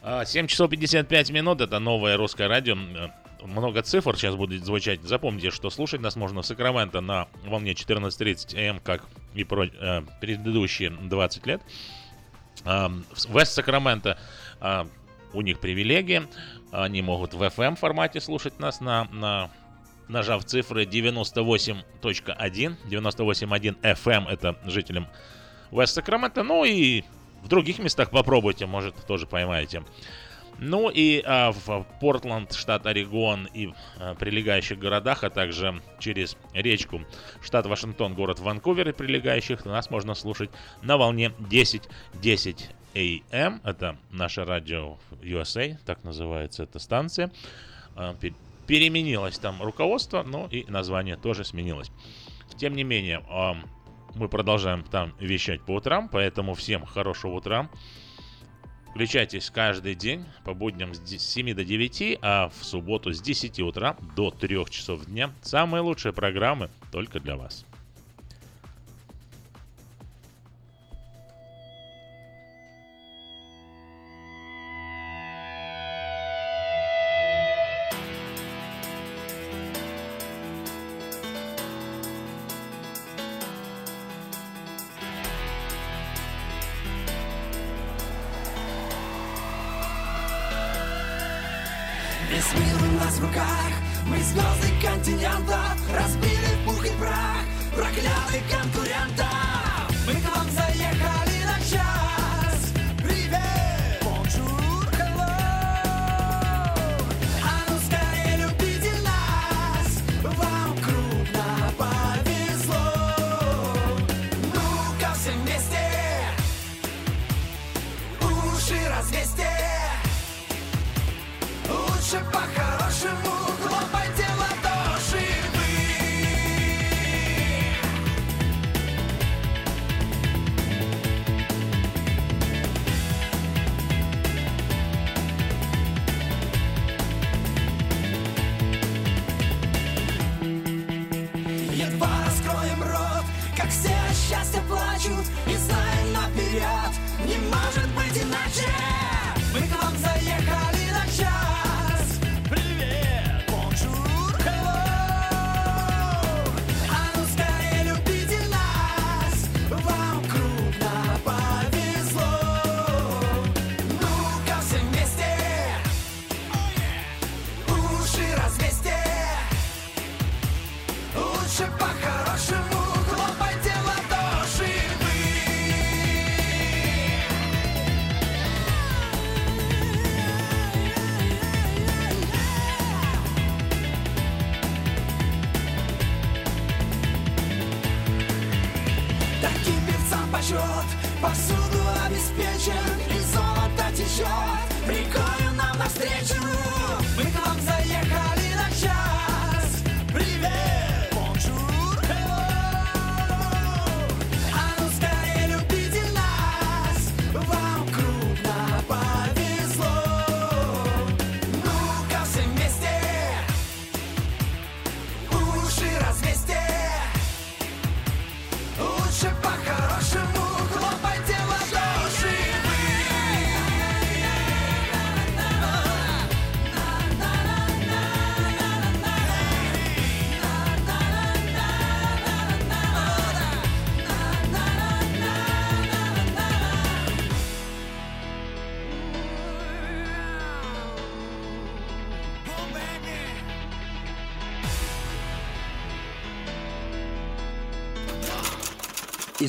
А, 7 часов 55 минут, это новое русское радио. Э, много цифр сейчас будет звучать. Запомните, что слушать нас можно в Сакраменто на волне 14.30 М, как и про, э, предыдущие 20 лет. Э, в Вест Сакраменто э, у них привилегии. Они могут в FM формате слушать нас на, на нажав цифры 98.1, 98.1 FM, это жителям Вест Сакраменто. Ну и в других местах попробуйте, может, тоже поймаете. Ну и а, в Портленд, штат Орегон и а, прилегающих городах, а также через речку штат Вашингтон, город Ванкувер и прилегающих, нас можно слушать на волне 10.10 10 AM. Это наше радио USA, так называется эта станция. Переменилось там руководство, но и название тоже сменилось. Тем не менее, мы продолжаем там вещать по утрам, поэтому всем хорошего утра. Включайтесь каждый день по будням с 7 до 9, а в субботу с 10 утра до 3 часов дня. Самые лучшие программы только для вас. Весь мир у нас в руках. Мы звезды континента Разбили в пух и прах проклятый конкурентов. Мы к вам заехали на час.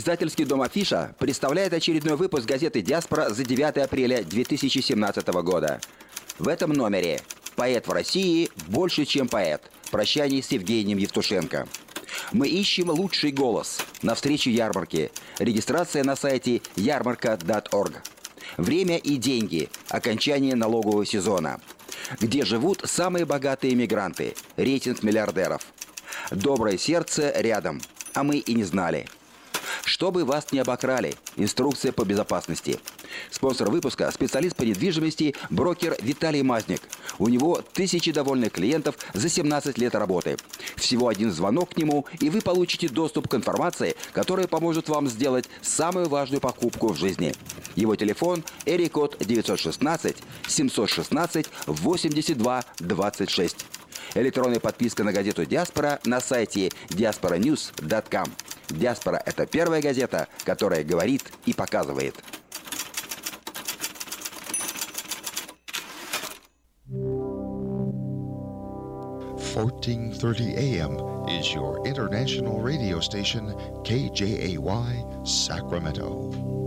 Издательский дом «Афиша» представляет очередной выпуск газеты «Диаспора» за 9 апреля 2017 года. В этом номере «Поэт в России больше, чем поэт. Прощание с Евгением Евтушенко». Мы ищем лучший голос. На встрече ярмарки. Регистрация на сайте ярмарка.орг. Время и деньги. Окончание налогового сезона. Где живут самые богатые мигранты. Рейтинг миллиардеров. Доброе сердце рядом. А мы и не знали. Чтобы вас не обокрали. Инструкция по безопасности. Спонсор выпуска – специалист по недвижимости, брокер Виталий Мазник. У него тысячи довольных клиентов за 17 лет работы. Всего один звонок к нему, и вы получите доступ к информации, которая поможет вам сделать самую важную покупку в жизни. Его телефон – Эрикод 916 716 82 26. Электронная подписка на газету «Диаспора» на сайте diasporanews.com. «Диаспора» — это первая газета, которая говорит и показывает. AM is your international radio station KJAY Sacramento.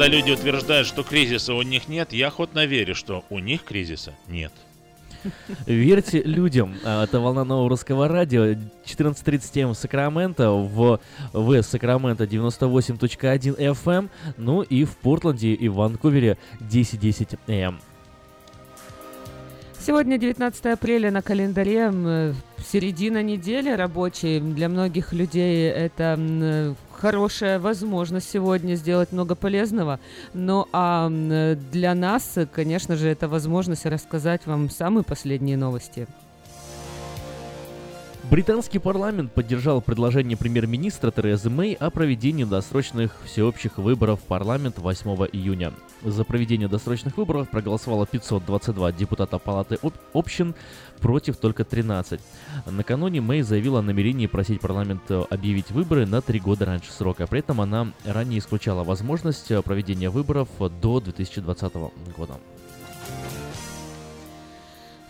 Когда люди утверждают, что кризиса у них нет, я охотно верю, что у них кризиса нет. Верьте людям. А, Это волна нового русского радио. 14.37 в Сакраменто, в В Сакраменто 98.1 FM, ну и в Портленде и в Ванкувере 10.10 м. Сегодня 19 апреля на календаре, м, середина недели рабочей. Для многих людей это м, хорошая возможность сегодня сделать много полезного. Ну а для нас, конечно же, это возможность рассказать вам самые последние новости. Британский парламент поддержал предложение премьер-министра Терезы Мэй о проведении досрочных всеобщих выборов в парламент 8 июня. За проведение досрочных выборов проголосовало 522 депутата Палаты об- общин, против только 13. Накануне Мэй заявила о намерении просить парламент э, объявить выборы на три года раньше срока. При этом она ранее исключала возможность э, проведения выборов до 2020 года.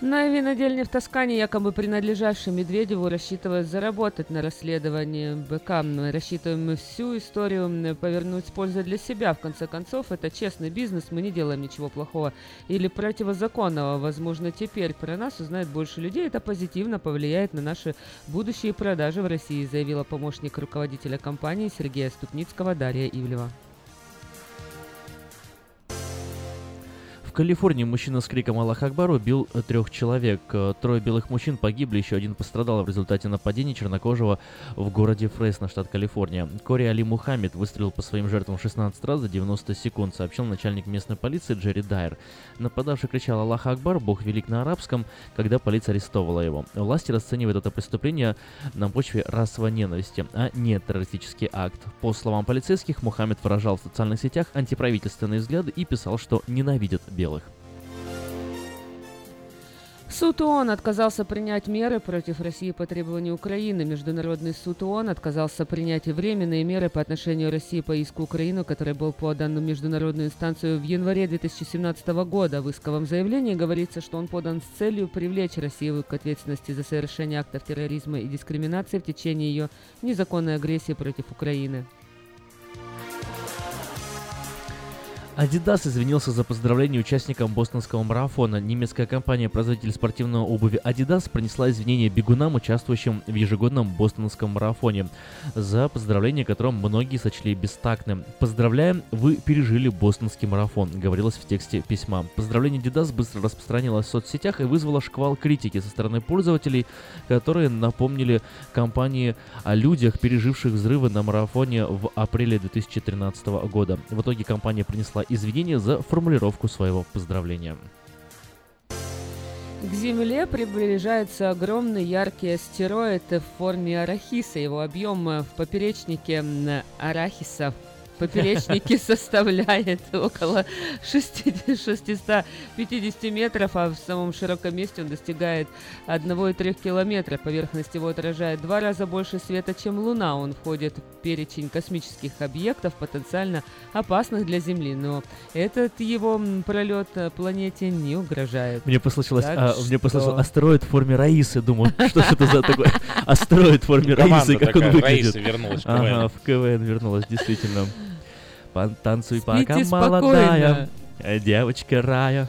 На винодельне в Тоскане, якобы принадлежавшей Медведеву, рассчитывают заработать на расследовании БК. Мы рассчитываем всю историю повернуть с пользой для себя. В конце концов, это честный бизнес, мы не делаем ничего плохого или противозаконного. Возможно, теперь про нас узнает больше людей. Это позитивно повлияет на наши будущие продажи в России, заявила помощник руководителя компании Сергея Ступницкого Дарья Ивлева. В Калифорнии мужчина с криком «Аллах Акбар» убил э, трех человек. Э, Трое белых мужчин погибли, еще один пострадал в результате нападения чернокожего в городе Фресно, штат Калифорния. Кори Али Мухаммед выстрелил по своим жертвам 16 раз за 90 секунд, сообщил начальник местной полиции Джерри Дайер. Нападавший кричал «Аллах Акбар», «Бог велик» на арабском, когда полиция арестовала его. Власти расценивают это преступление на почве расовой ненависти, а не террористический акт. По словам полицейских, Мухаммед выражал в социальных сетях антиправительственные взгляды и писал, что ненавидит белых. Суд ООН отказался принять меры против России по требованию Украины. Международный суд ООН отказался принять временные меры по отношению России по иску Украины, который был подан в международную инстанцию в январе 2017 года. В исковом заявлении говорится, что он подан с целью привлечь Россию к ответственности за совершение актов терроризма и дискриминации в течение ее незаконной агрессии против Украины. Adidas извинился за поздравление участникам бостонского марафона. Немецкая компания-производитель спортивной обуви Adidas принесла извинения бегунам, участвующим в ежегодном бостонском марафоне, за поздравление которым многие сочли бестактным. «Поздравляем, вы пережили бостонский марафон», — говорилось в тексте письма. Поздравление Adidas быстро распространилось в соцсетях и вызвало шквал критики со стороны пользователей, которые напомнили компании о людях, переживших взрывы на марафоне в апреле 2013 года. В итоге компания принесла извинения за формулировку своего поздравления. К Земле приближается огромный яркий астероид в форме арахиса. Его объем в поперечнике арахиса поперечнике *laughs* составляет около 650 метров, а в самом широком месте он достигает 1,3 километра. Поверхность его отражает два раза больше света, чем Луна. Он входит в перечень космических объектов, потенциально опасных для Земли. Но этот его пролет планете не угрожает. Мне послышалось, а, мне послышалось астероид в форме Раисы. Думаю, *laughs* что это за такой *laughs* астероид в форме Раисы, как он выглядит. Раиса вернулась в КВН. Ага, в КВН вернулась, действительно. Спите пока спокойно. молодая девочка рая.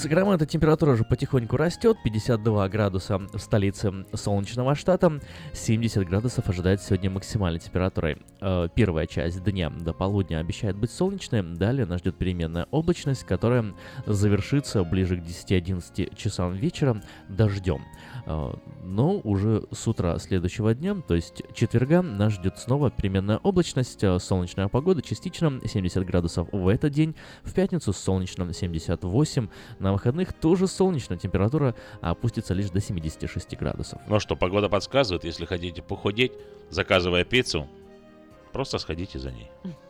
Сакраменто температура уже потихоньку растет, 52 градуса в столице солнечного штата, 70 градусов ожидает сегодня максимальной температурой. Э, Первая часть дня до полудня обещает быть солнечной, далее нас ждет переменная облачность, которая завершится ближе к 10-11 часам вечера дождем. Э, Но уже с утра следующего дня, то есть четверга, нас ждет снова переменная облачность, э, солнечная погода частично 70 градусов в этот день, в пятницу солнечно 78, на выходных тоже солнечно, температура опустится лишь до 76 градусов. Ну что, погода подсказывает, если хотите похудеть, заказывая пиццу, просто сходите за ней. *laughs*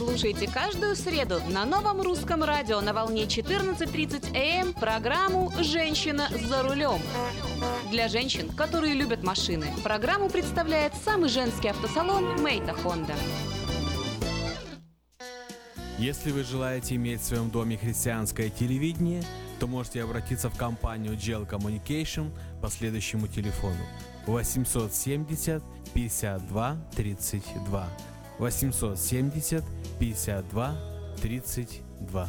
Слушайте каждую среду на новом русском радио на волне 14.30 АМ эм программу «Женщина за рулем». Для женщин, которые любят машины, программу представляет самый женский автосалон «Мейта Хонда». Если вы желаете иметь в своем доме христианское телевидение, то можете обратиться в компанию Gel Communication по следующему телефону 870 52 32 870 52 32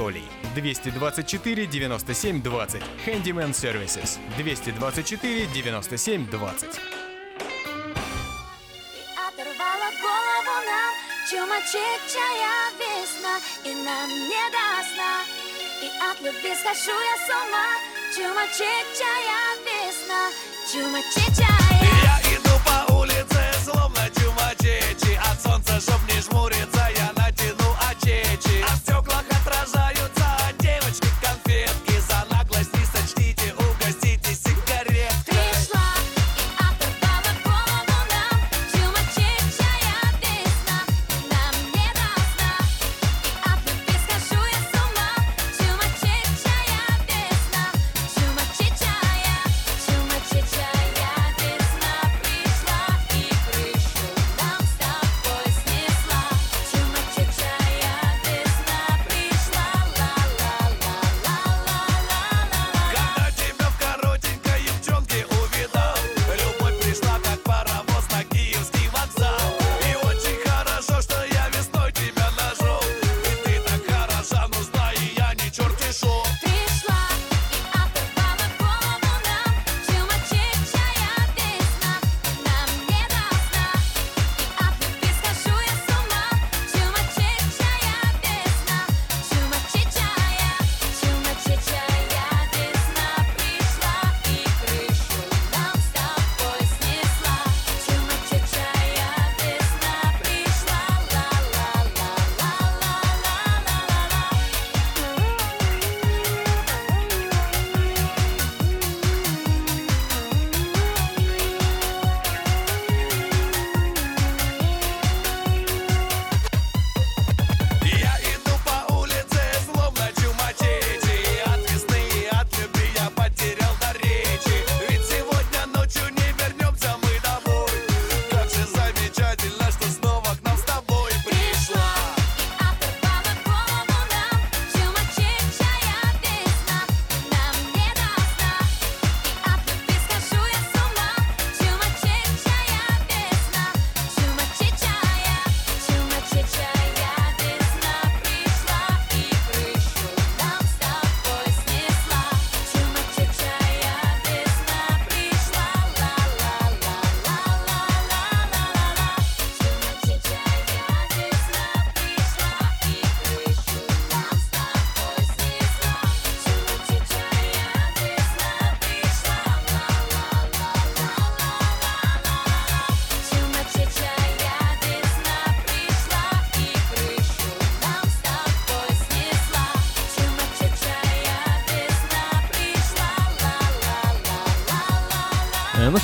224 97 20. Handyman Services. 224 97 20. Оторвала голову нам чумачечая весна И нам не до сна И от любви схожу я с ума Чумачечая весна Чумачечая Я иду по улице, словно чумачечи От солнца, чтоб не жмуриться,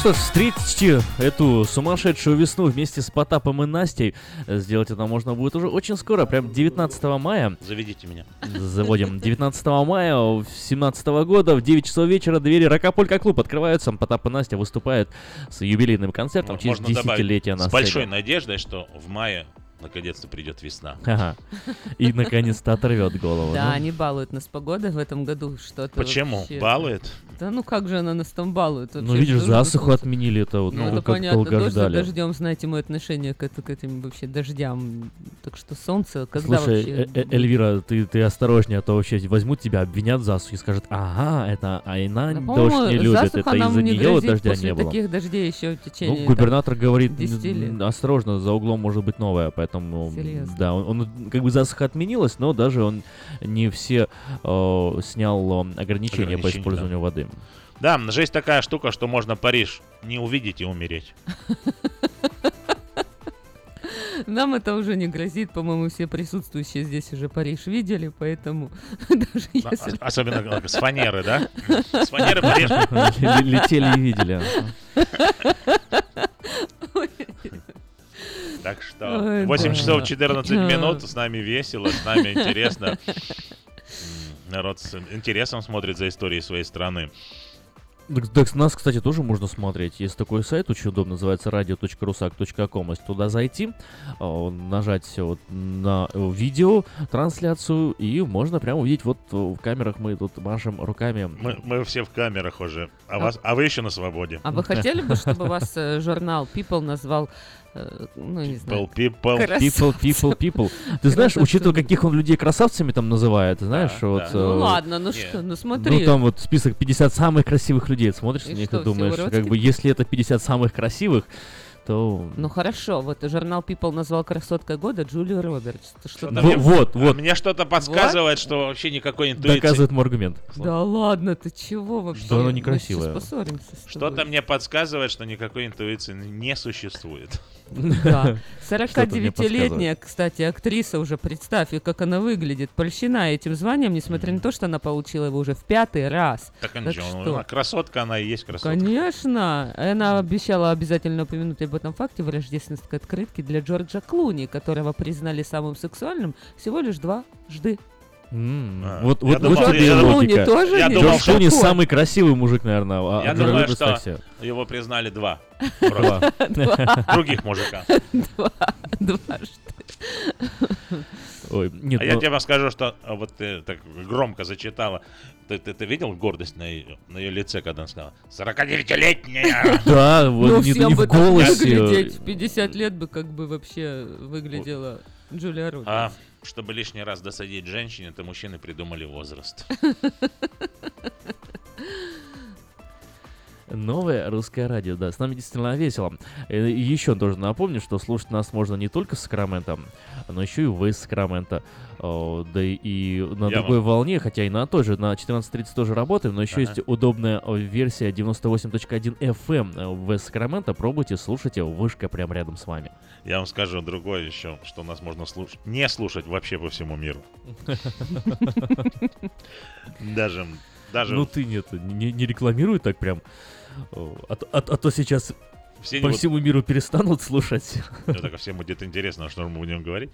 что ж, встретите эту сумасшедшую весну вместе с Потапом и Настей. Э, Сделать это можно будет уже очень скоро, прям 19 мая. Заведите меня. Заводим 19 мая 17 года в 9 часов вечера двери Рокополька клуб открываются. Потап и Настя выступают с юбилейным концертом в честь Можно добавить десятилетия на с сцене. большой надеждой, что в мае наконец-то придет весна. Ага. И *laughs* наконец-то оторвет голову. Да, Ну, они балуют нас погодой в этом году. Что-то Почему? вообще- Балует? Да ну как же она нас там балует? Ну, вообще? видишь, Должен засуху быть- отменили, это вот, Ну, ну, это как понятно. долго Дождь за ждали. дождем, знаете, мое отношение к, это- к этим вообще дождям. Так что солнце, когда Слушай, вообще... э- э- Эльвира, ты, ты осторожнее, а то вообще возьмут тебя, обвинят в засухе и скажут, ага, это Айна Да, дождь не любит, засуха это из-за не нее дождя после не было. таких дождей еще в течение Ну, губернатор там, говорит, 10 лет. н- осторожно, за углом может быть новое, поэтому, Серьезно? да, он, он- как бы засуха отменилась, но даже он не все э, снял э, ограничения по Ограничения, использованию воды. Да, жизнь такая штука, что можно Париж не увидеть и умереть. Нам это уже не грозит, по-моему, все присутствующие здесь уже Париж видели, поэтому *laughs* даже А- если... Особенно как, с фанеры, да? *laughs* С фанеры Париж. Ле- Летели и видели. Так что Ой, 8 да. часов 14 Да. минут, с нами весело, с нами интересно. народ с интересом смотрит за историей своей страны. Так, так нас, кстати, тоже можно смотреть. Есть такой сайт, очень удобно, называется radio.rusak.com. Если туда зайти, э, нажать вот на видео, трансляцию, и можно прямо увидеть, вот э, в камерах мы тут машем руками. Мы, мы все в камерах уже, а, вас, а вы еще на свободе. А вы *laughs* хотели бы, чтобы вас э, журнал People назвал, ну, не знаю, People, people. People, people, people. Ты знаешь, учитывая, каких он людей красавцами там называет, знаешь, вот... Ну э, ладно, ну что, ну смотри. Ну, там вот список 50 самых красивых людей. Смотришь И на них что, и думаешь, как бы, если это 50 самых красивых, то... Ну хорошо, вот журнал People назвал красоткой года Джулию Робертс. Что Что-то мне- вот, а вот. Мне что-то подсказывает, что вообще никакой интуиции. Доказывает мой аргумент. Да ладно, ты чего вообще? Что поссоримся с Что-то мне подсказывает, что никакой интуиции не существует. Да. *laughs* Что-то мне 49-летняя, кстати, актриса уже, представь, и как она выглядит, польщена этим званием, несмотря на то, что она получила его уже в пятый раз. Так, Так что? она красотка, она и есть красотка. Конечно. Она обещала обязательно упомянуть об этом факте в рождественской открытке для Джорджа Клуни, которого признали самым сексуальным всего лишь дважды. М, А, Вот, вот, думал, вот тебе логика. тоже Я не думал, Джордж Клуни самый красивый мужик, наверное. А Я думаю, что его признали два. два. Других мужика. *laughs* Два-. Ой, нет, А я ну- тебе скажу, что а, вот ты так громко зачитала. Ты, ты, ты видел гордость на ее, на ее лице, когда она сказала 49-летняя? *laughs* Да, вот Ну, не, не в голосе. выглядеть. В 50 лет бы как бы вообще выглядела Джулия Робертс. А чтобы лишний раз досадить женщине, то мужчины придумали возраст. *laughs* Новое русское радио, да, с нами действительно весело. Э, И еще тоже напомню, что слушать нас можно не только с Сакрамента, но еще и в Сакрамента. О, Да и- на Я другой волне, хотя и на той же, на 14.30 тоже работаем, но еще Ага. есть удобная версия 98.1 FM в Сакраменто. Пробуйте, слушайте, вышка прямо рядом с вами. Я вам скажу другое еще, что нас можно слушать, не слушать вообще по всему миру. *laughs* Даже, даже Ну ты нет, не, не рекламируй так прям. А, то- а а то сейчас Все по не вот- всему миру перестанут слушать. Ну, так всем будет интересно, что мы будем говорить.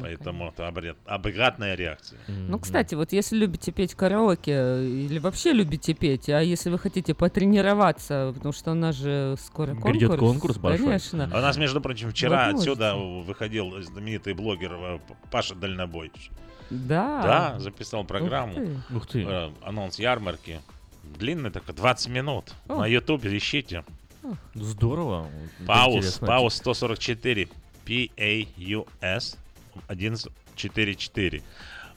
Поэтому это обряд- обратная реакция. Ну, кстати, вот если любите петь караоке э, или вообще любите петь, а если вы хотите потренироваться, потому что у нас же скоро конкурс. Грядет конкурс большой. Конечно. А у нас, между прочим, вчера Вот отсюда выходил знаменитый блогер э, Паша Дальнобойч. Да. Да, записал программу. ты. Ух ты. Э, Анонс ярмарки. Длинный такой, 20 минут. О. На ютубе ищите. Здорово. Паус, Интересно. Паус 144. P-A-U-S 1144.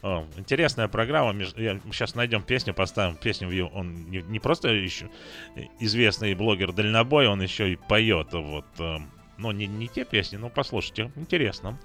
О, интересная программа. Я, сейчас найдем песню, поставим песню. Он не, не просто еще известный блогер дальнобой, он еще и поет. Вот, э, ну, не, не те песни, но послушайте, интересно.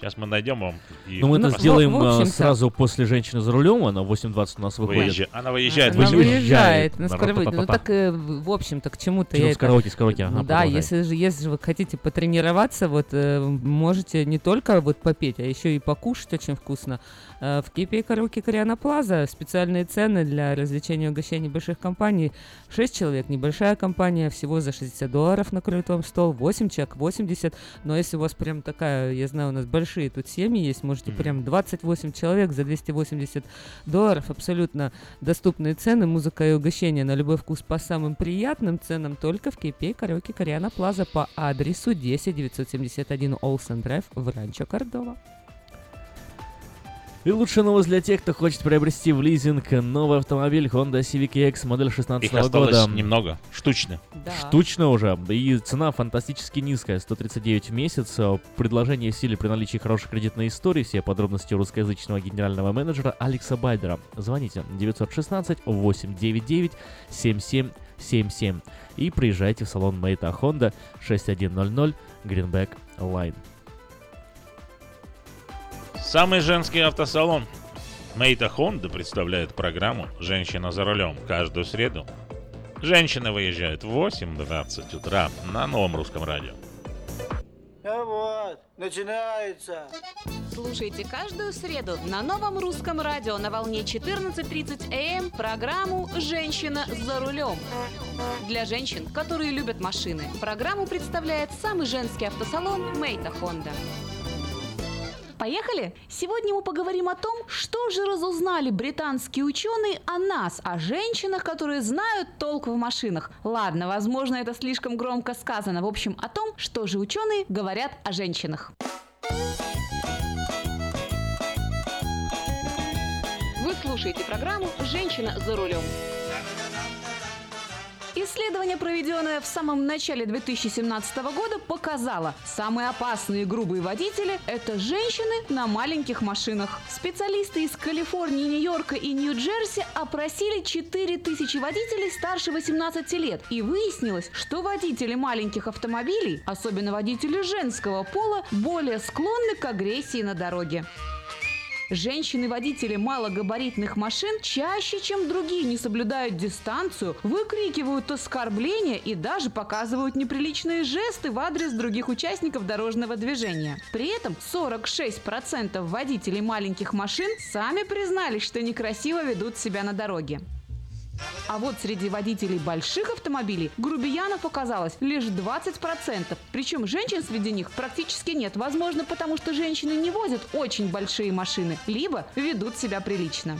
Сейчас мы найдем вам. И Ну, мы это Ну, сделаем в а, сразу после «Женщины за рулем», она в 8.20 у нас выходит. Выезжа- Она выезжает. Она выезжает. она скоро выйдет. Ну так, э, в общем-то, к чему-то я с караоке, с караоке, ага, да, если же, если же вы хотите потренироваться, вот э, можете не только вот попеть, а еще и покушать очень вкусно. Э, в Кипе караоке Кориана Плаза специальные цены для развлечения и угощений больших компаний. 6 человек, небольшая компания, всего за 60 долларов накроет вам стол, 8 человек, 80. Но если у вас прям такая, я знаю, у нас большие тут семьи есть, можете прям 28 человек за 280 долларов. Абсолютно доступные цены, музыка и угощения на любой вкус по самым приятным ценам только в Кейпе караоке Кориана Плаза по адресу 10 971 Олсен Драйв в Ранчо Кордова. И лучшая новость для тех, кто хочет приобрести в лизинг новый автомобиль Honda Civic EX модель 16 Их осталось года. немного. Штучно. Да. Штучно уже. И цена фантастически низкая. 139 в месяц. Предложение в силе при наличии хорошей кредитной истории. Все подробности у русскоязычного генерального менеджера Алекса Байдера. Звоните 916 899 7777 и приезжайте в салон Мейта Honda 6100 Greenback Line. Самый женский автосалон Мейта Хонда представляет программу «Женщина за рулем» каждую среду. Женщины выезжают в 8.20 утра на новом русском радио. А вот, начинается. Слушайте каждую среду на новом русском радио на волне 14.30 АМ программу «Женщина за рулем». Для женщин, которые любят машины, программу представляет самый женский автосалон Мейта Хонда. Поехали? Сегодня мы поговорим о том, что же разузнали британские ученые о нас, о женщинах, которые знают толк в машинах. Ладно, возможно, это слишком громко сказано. В общем, о том, что же ученые говорят о женщинах. Вы слушаете программу «Женщина за рулем». Исследование, проведенное в самом начале 2017 года, показало, самые опасные грубые водители – это женщины на маленьких машинах. Специалисты из Калифорнии, Нью-Йорка и Нью-Джерси опросили 4000 водителей старше 18 лет. И выяснилось, что водители маленьких автомобилей, особенно водители женского пола, более склонны к агрессии на дороге. Женщины-водители малогабаритных машин чаще, чем другие, не соблюдают дистанцию, выкрикивают оскорбления и даже показывают неприличные жесты в адрес других участников дорожного движения. При этом 46% водителей маленьких машин сами признались, что некрасиво ведут себя на дороге. А вот среди водителей больших автомобилей грубиянов оказалось лишь 20%. Причем женщин среди них практически нет. Возможно, потому что женщины не возят очень большие машины, либо ведут себя прилично.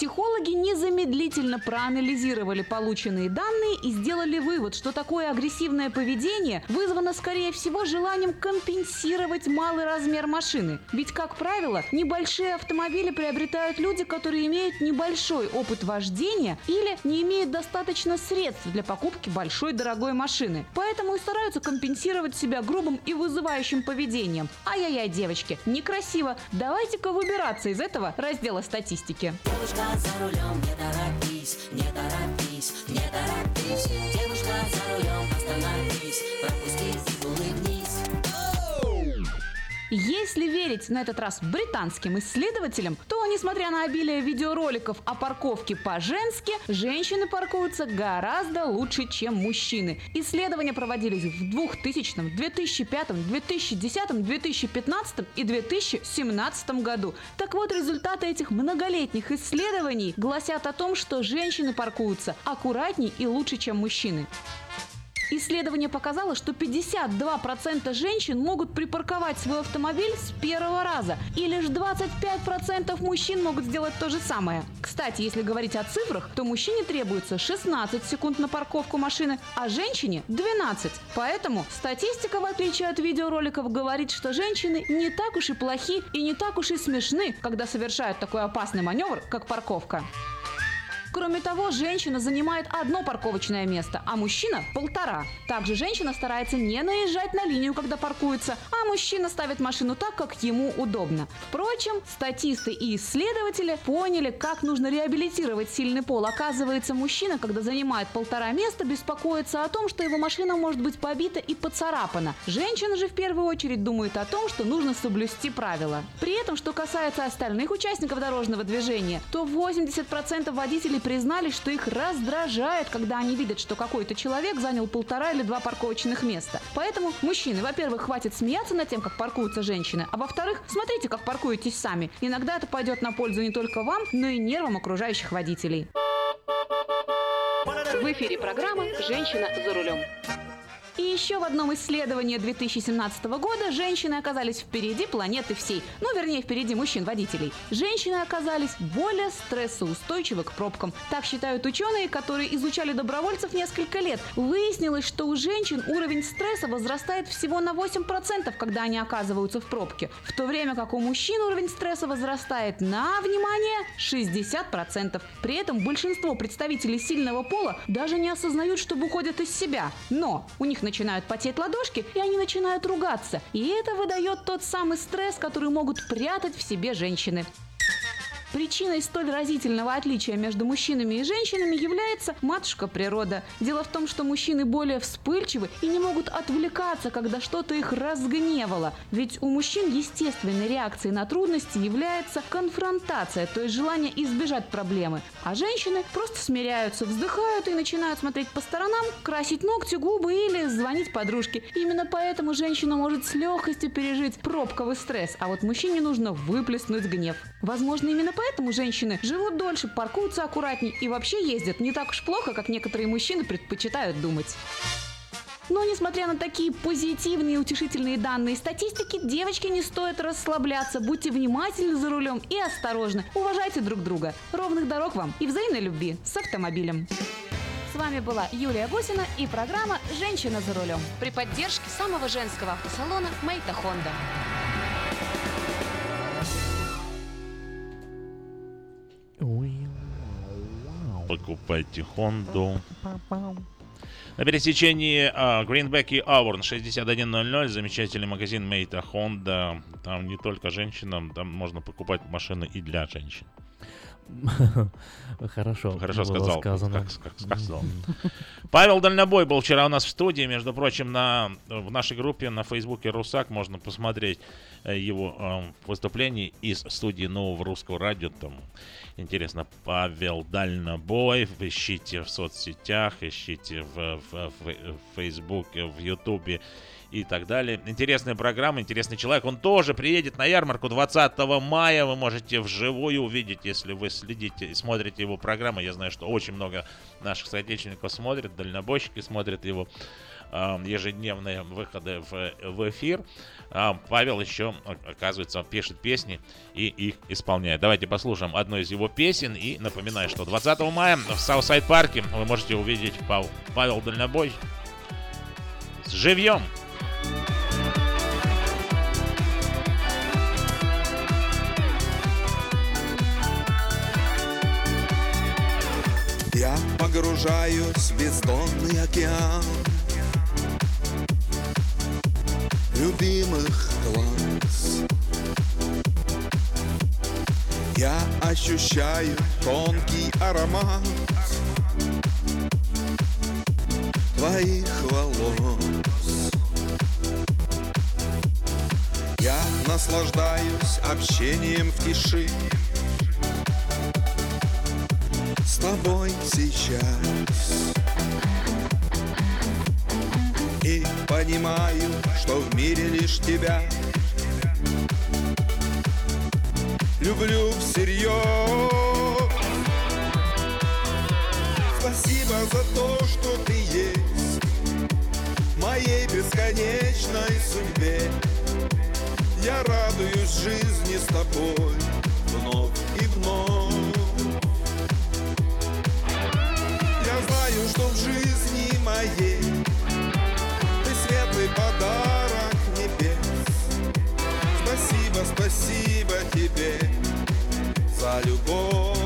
Психологи незамедлительно проанализировали полученные данные и сделали вывод, что такое агрессивное поведение вызвано, скорее всего, желанием компенсировать малый размер машины. Ведь, как правило, небольшие автомобили приобретают люди, которые имеют небольшой опыт вождения или не имеют достаточно средств для покупки большой дорогой машины. Поэтому и стараются компенсировать себя грубым и вызывающим поведением. Ай-яй-яй, девочки, некрасиво. Давайте-ка выбираться из этого раздела статистики. Девушка за рулем, не торопись, не торопись, не торопись. Девушка за рулем, остановись, пропусти. Если верить на этот раз британским исследователям, то, несмотря на обилие видеороликов о парковке по-женски, женщины паркуются гораздо лучше, чем мужчины. Исследования проводились в 2000, 2005, 2010, 2015 и 2017 году. Так вот, результаты этих многолетних исследований гласят о том, что женщины паркуются аккуратней и лучше, чем мужчины. Исследование показало, что 52% женщин могут припарковать свой автомобиль с первого раза, и лишь 25% мужчин могут сделать то же самое. Кстати, если говорить о цифрах, то мужчине требуется 16 секунд на парковку машины, а женщине 12. Поэтому статистика, в отличие от видеороликов, говорит, что женщины не так уж и плохи и не так уж и смешны, когда совершают такой опасный маневр, как парковка. Кроме того, женщина занимает одно парковочное место, а мужчина – полтора. Также женщина старается не наезжать на линию, когда паркуется, а мужчина ставит машину так, как ему удобно. Впрочем, статисты и исследователи поняли, как нужно реабилитировать сильный пол. Оказывается, мужчина, когда занимает полтора места, беспокоится о том, что его машина может быть побита и поцарапана. Женщина же в первую очередь думает о том, что нужно соблюсти правила. При этом, что касается остальных участников дорожного движения, то 80% водителей признались, что их раздражает, когда они видят, что какой-то человек занял полтора или два парковочных места. Поэтому, мужчины, во-первых, хватит смеяться над тем, как паркуются женщины, а во-вторых, смотрите, как паркуетесь сами. Иногда это пойдет на пользу не только вам, но и нервам окружающих водителей. В эфире программа «Женщина за рулем». И еще в одном исследовании 2017 года женщины оказались впереди планеты всей. Ну, вернее, впереди мужчин-водителей. Женщины оказались более стрессоустойчивы к пробкам. Так считают ученые, которые изучали добровольцев несколько лет. Выяснилось, что у женщин уровень стресса возрастает всего на 8%, когда они оказываются в пробке. В то время как у мужчин уровень стресса возрастает на, внимание, 60%. При этом большинство представителей сильного пола даже не осознают, что выходят из себя. Но у них начинают потеть ладошки, и они начинают ругаться. И это выдает тот самый стресс, который могут прятать в себе женщины. Причиной столь разительного отличия между мужчинами и женщинами является матушка природа. Дело в том, что мужчины более вспыльчивы и не могут отвлекаться, когда что-то их разгневало. Ведь у мужчин естественной реакцией на трудности является конфронтация, то есть желание избежать проблемы. А женщины просто смиряются, вздыхают и начинают смотреть по сторонам, красить ногти, губы или звонить подружке. Именно поэтому женщина может с легкостью пережить пробковый стресс, а вот мужчине нужно выплеснуть гнев. Возможно, именно поэтому женщины живут дольше, паркуются аккуратнее и вообще ездят не так уж плохо, как некоторые мужчины предпочитают думать. Но несмотря на такие позитивные и утешительные данные статистики, девочки не стоит расслабляться. Будьте внимательны за рулем и осторожны. Уважайте друг друга. Ровных дорог вам и взаимной любви с автомобилем. С вами была Юлия Гусина и программа «Женщина за рулем» при поддержке самого женского автосалона «Мейта Хонда». Покупайте Хонду. На пересечении а, Гринбек и Аурн 6100 замечательный магазин Мейта Honda. Там не только женщинам, там можно покупать машины и для женщин. *laughs* Хорошо. Хорошо сказал. сказано. Как, как сказал. Павел Дальнобой был вчера у нас в студии. Между прочим, на, в нашей группе на Фейсбуке Русак можно посмотреть э, его э, выступление из студии Нового Русского Радио. Там интересно, Павел Дальнобой. Ищите в соцсетях, ищите в, в, в, в в Ютубе и так далее. Интересная программа, интересный человек. Он тоже приедет на ярмарку 20 мая. Вы можете вживую увидеть, если вы следите и смотрите его программу. Я знаю, что очень много наших соотечественников смотрят, дальнобойщики смотрят его ежедневные выходы в, в эфир. А Павел еще, оказывается, пишет песни и их исполняет. Давайте послушаем одну из его песен. И напоминаю, что 20 мая в Southside парке вы можете увидеть Пав- Павел Дальнобой с живьем. Я погружаюсь в бездонный океан Любимых глаз. Я ощущаю тонкий аромат Твоих волос. Я наслаждаюсь общением в тиши с тобой сейчас понимаю, что в мире лишь тебя. Люблю всерьез. Спасибо за то, что ты есть В моей бесконечной судьбе. Я радуюсь жизни с тобой Вновь и вновь. Я знаю, что в жизни моей Спасибо, тебе За любовь.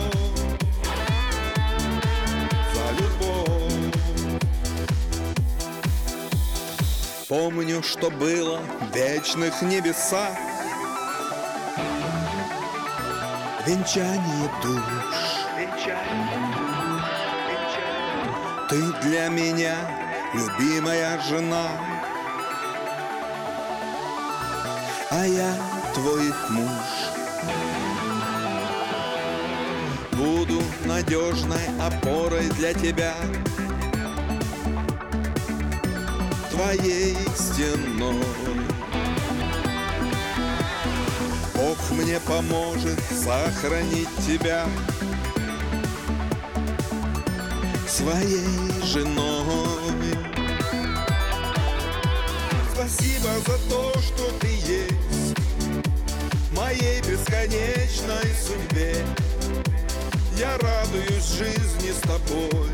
За любовь. Помню, что было в вечных небесах. Венчание душ. Ты для меня любимая жена. А я твой муж. Буду надежной опорой для тебя. Твоей стеной. Бог мне поможет сохранить тебя. Своей женой. Спасибо за то, что моей бесконечной судьбе. Я радуюсь жизни с тобой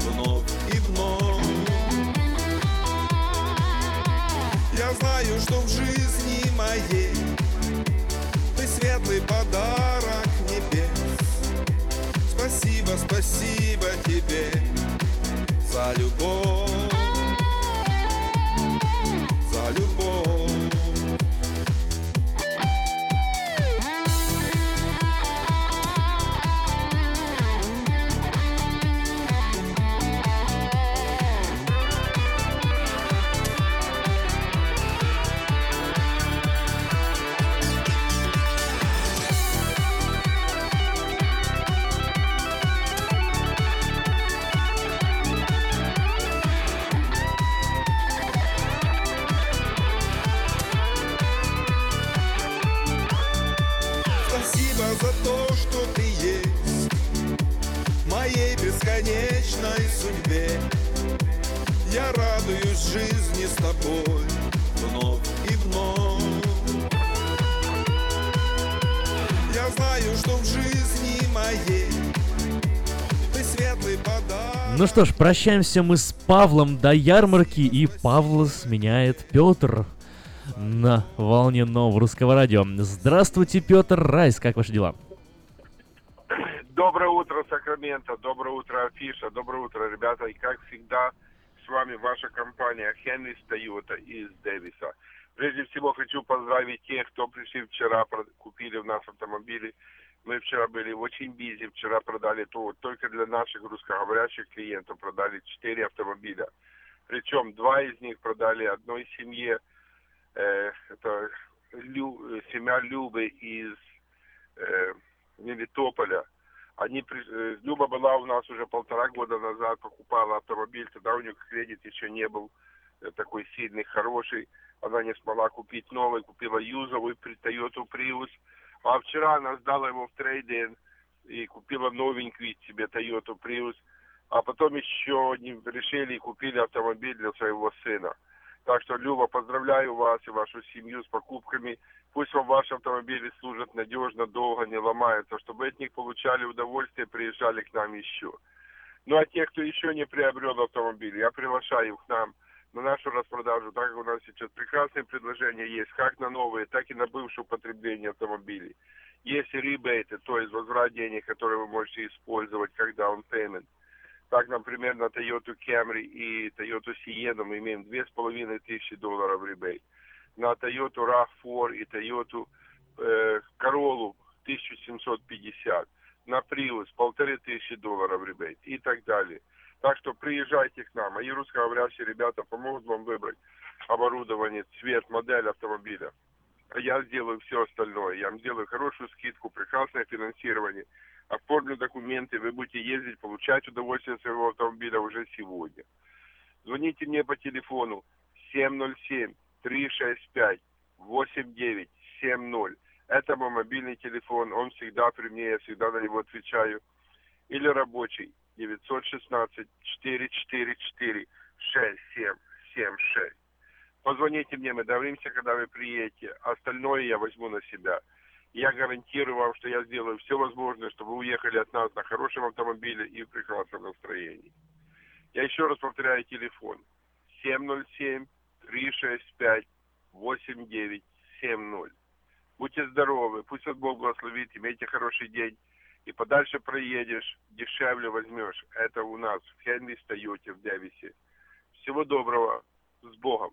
вновь и вновь. Я знаю, что в жизни моей ты светлый подарок небес. Спасибо, спасибо тебе за любовь, прощаемся мы с Павлом до ярмарки, и Павла сменяет Петр на волне нового русского радио. Здравствуйте, Петр Райс, как ваши дела? Доброе утро, Сакраменто, доброе утро, Афиша, доброе утро, ребята. И как всегда, с вами ваша компания Хенрис Тойота из Дэвиса. Прежде всего хочу поздравить тех, кто пришли вчера, купили у нас автомобили. Мы вчера были очень бизи, вчера продали то, только для наших русскоговорящих клиентов продали 4 автомобиля. Причем два из них продали одной семье, э, это Лю- семья Любы из э, Мелитополя. Они, э, Люба была у нас уже полтора года назад, покупала автомобиль, тогда у нее кредит еще не был э, такой сильный, хороший. Она не смогла купить новый, купила юзовый Toyota Prius. А вчера она сдала его в трейдинг и купила новенький себе Toyota Prius. А потом еще они решили и купили автомобиль для своего сына. Так что, Люба, поздравляю вас и вашу семью с покупками. Пусть вам ваши автомобили служат надежно, долго, не ломаются, чтобы от них получали удовольствие, приезжали к нам еще. Ну а те, кто еще не приобрел автомобиль, я приглашаю их к нам на нашу распродажу, так как у нас сейчас прекрасные предложения есть, как на новые, так и на бывшее употребление автомобилей. Есть ребейты, то есть возврат денег, которые вы можете использовать как down payment. Так, например, на Toyota Camry и Toyota Sienna мы имеем 2500 долларов ребейт. На Toyota RAV4 и Toyota э, Corolla 1750. На Prius 1500 долларов ребейт и так далее. Так что приезжайте к нам, мои русскоговорящие ребята помогут вам выбрать оборудование, цвет, модель автомобиля. Я сделаю все остальное. Я вам сделаю хорошую скидку, прекрасное финансирование. Оформлю документы, вы будете ездить, получать удовольствие своего автомобиля уже сегодня. Звоните мне по телефону 707-365-8970. Это мой мобильный телефон, он всегда при мне, я всегда на него отвечаю. Или рабочий 916-444-6776. Позвоните мне, мы договоримся, когда вы приедете. Остальное я возьму на себя. Я гарантирую вам, что я сделаю все возможное, чтобы вы уехали от нас на хорошем автомобиле и в прекрасном настроении. Я еще раз повторяю телефон. 707-365-8970. Будьте здоровы, пусть от Бог благословит, имейте хороший день. И подальше проедешь, дешевле возьмешь. Это у нас в Хенли Тойоте в Дэвисе. Всего доброго, с Богом.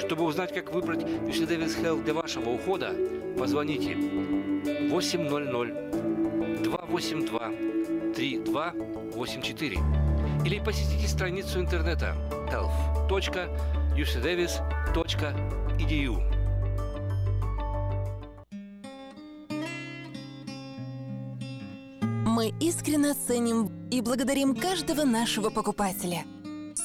Чтобы узнать, как выбрать UC Davis Health для вашего ухода, позвоните 800 282 3284 или посетите страницу интернета health.ucdavis.edu. Мы искренне ценим и благодарим каждого нашего покупателя.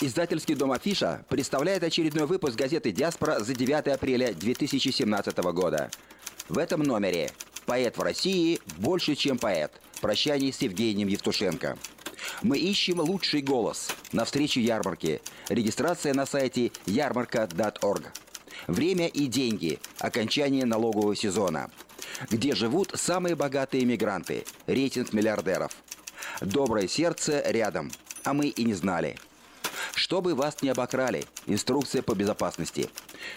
Издательский дом «Афиша» представляет очередной выпуск газеты «Диаспора» за 9 апреля 2017 года. В этом номере «Поэт в России больше, чем поэт. Прощание с Евгением Евтушенко». Мы ищем лучший голос на встрече ярмарки. Регистрация на сайте ярмарка.орг. Время и деньги. Окончание налогового сезона. Где живут самые богатые мигранты. Рейтинг миллиардеров. Доброе сердце рядом. А мы и не знали. Чтобы вас не обокрали. Инструкция по безопасности.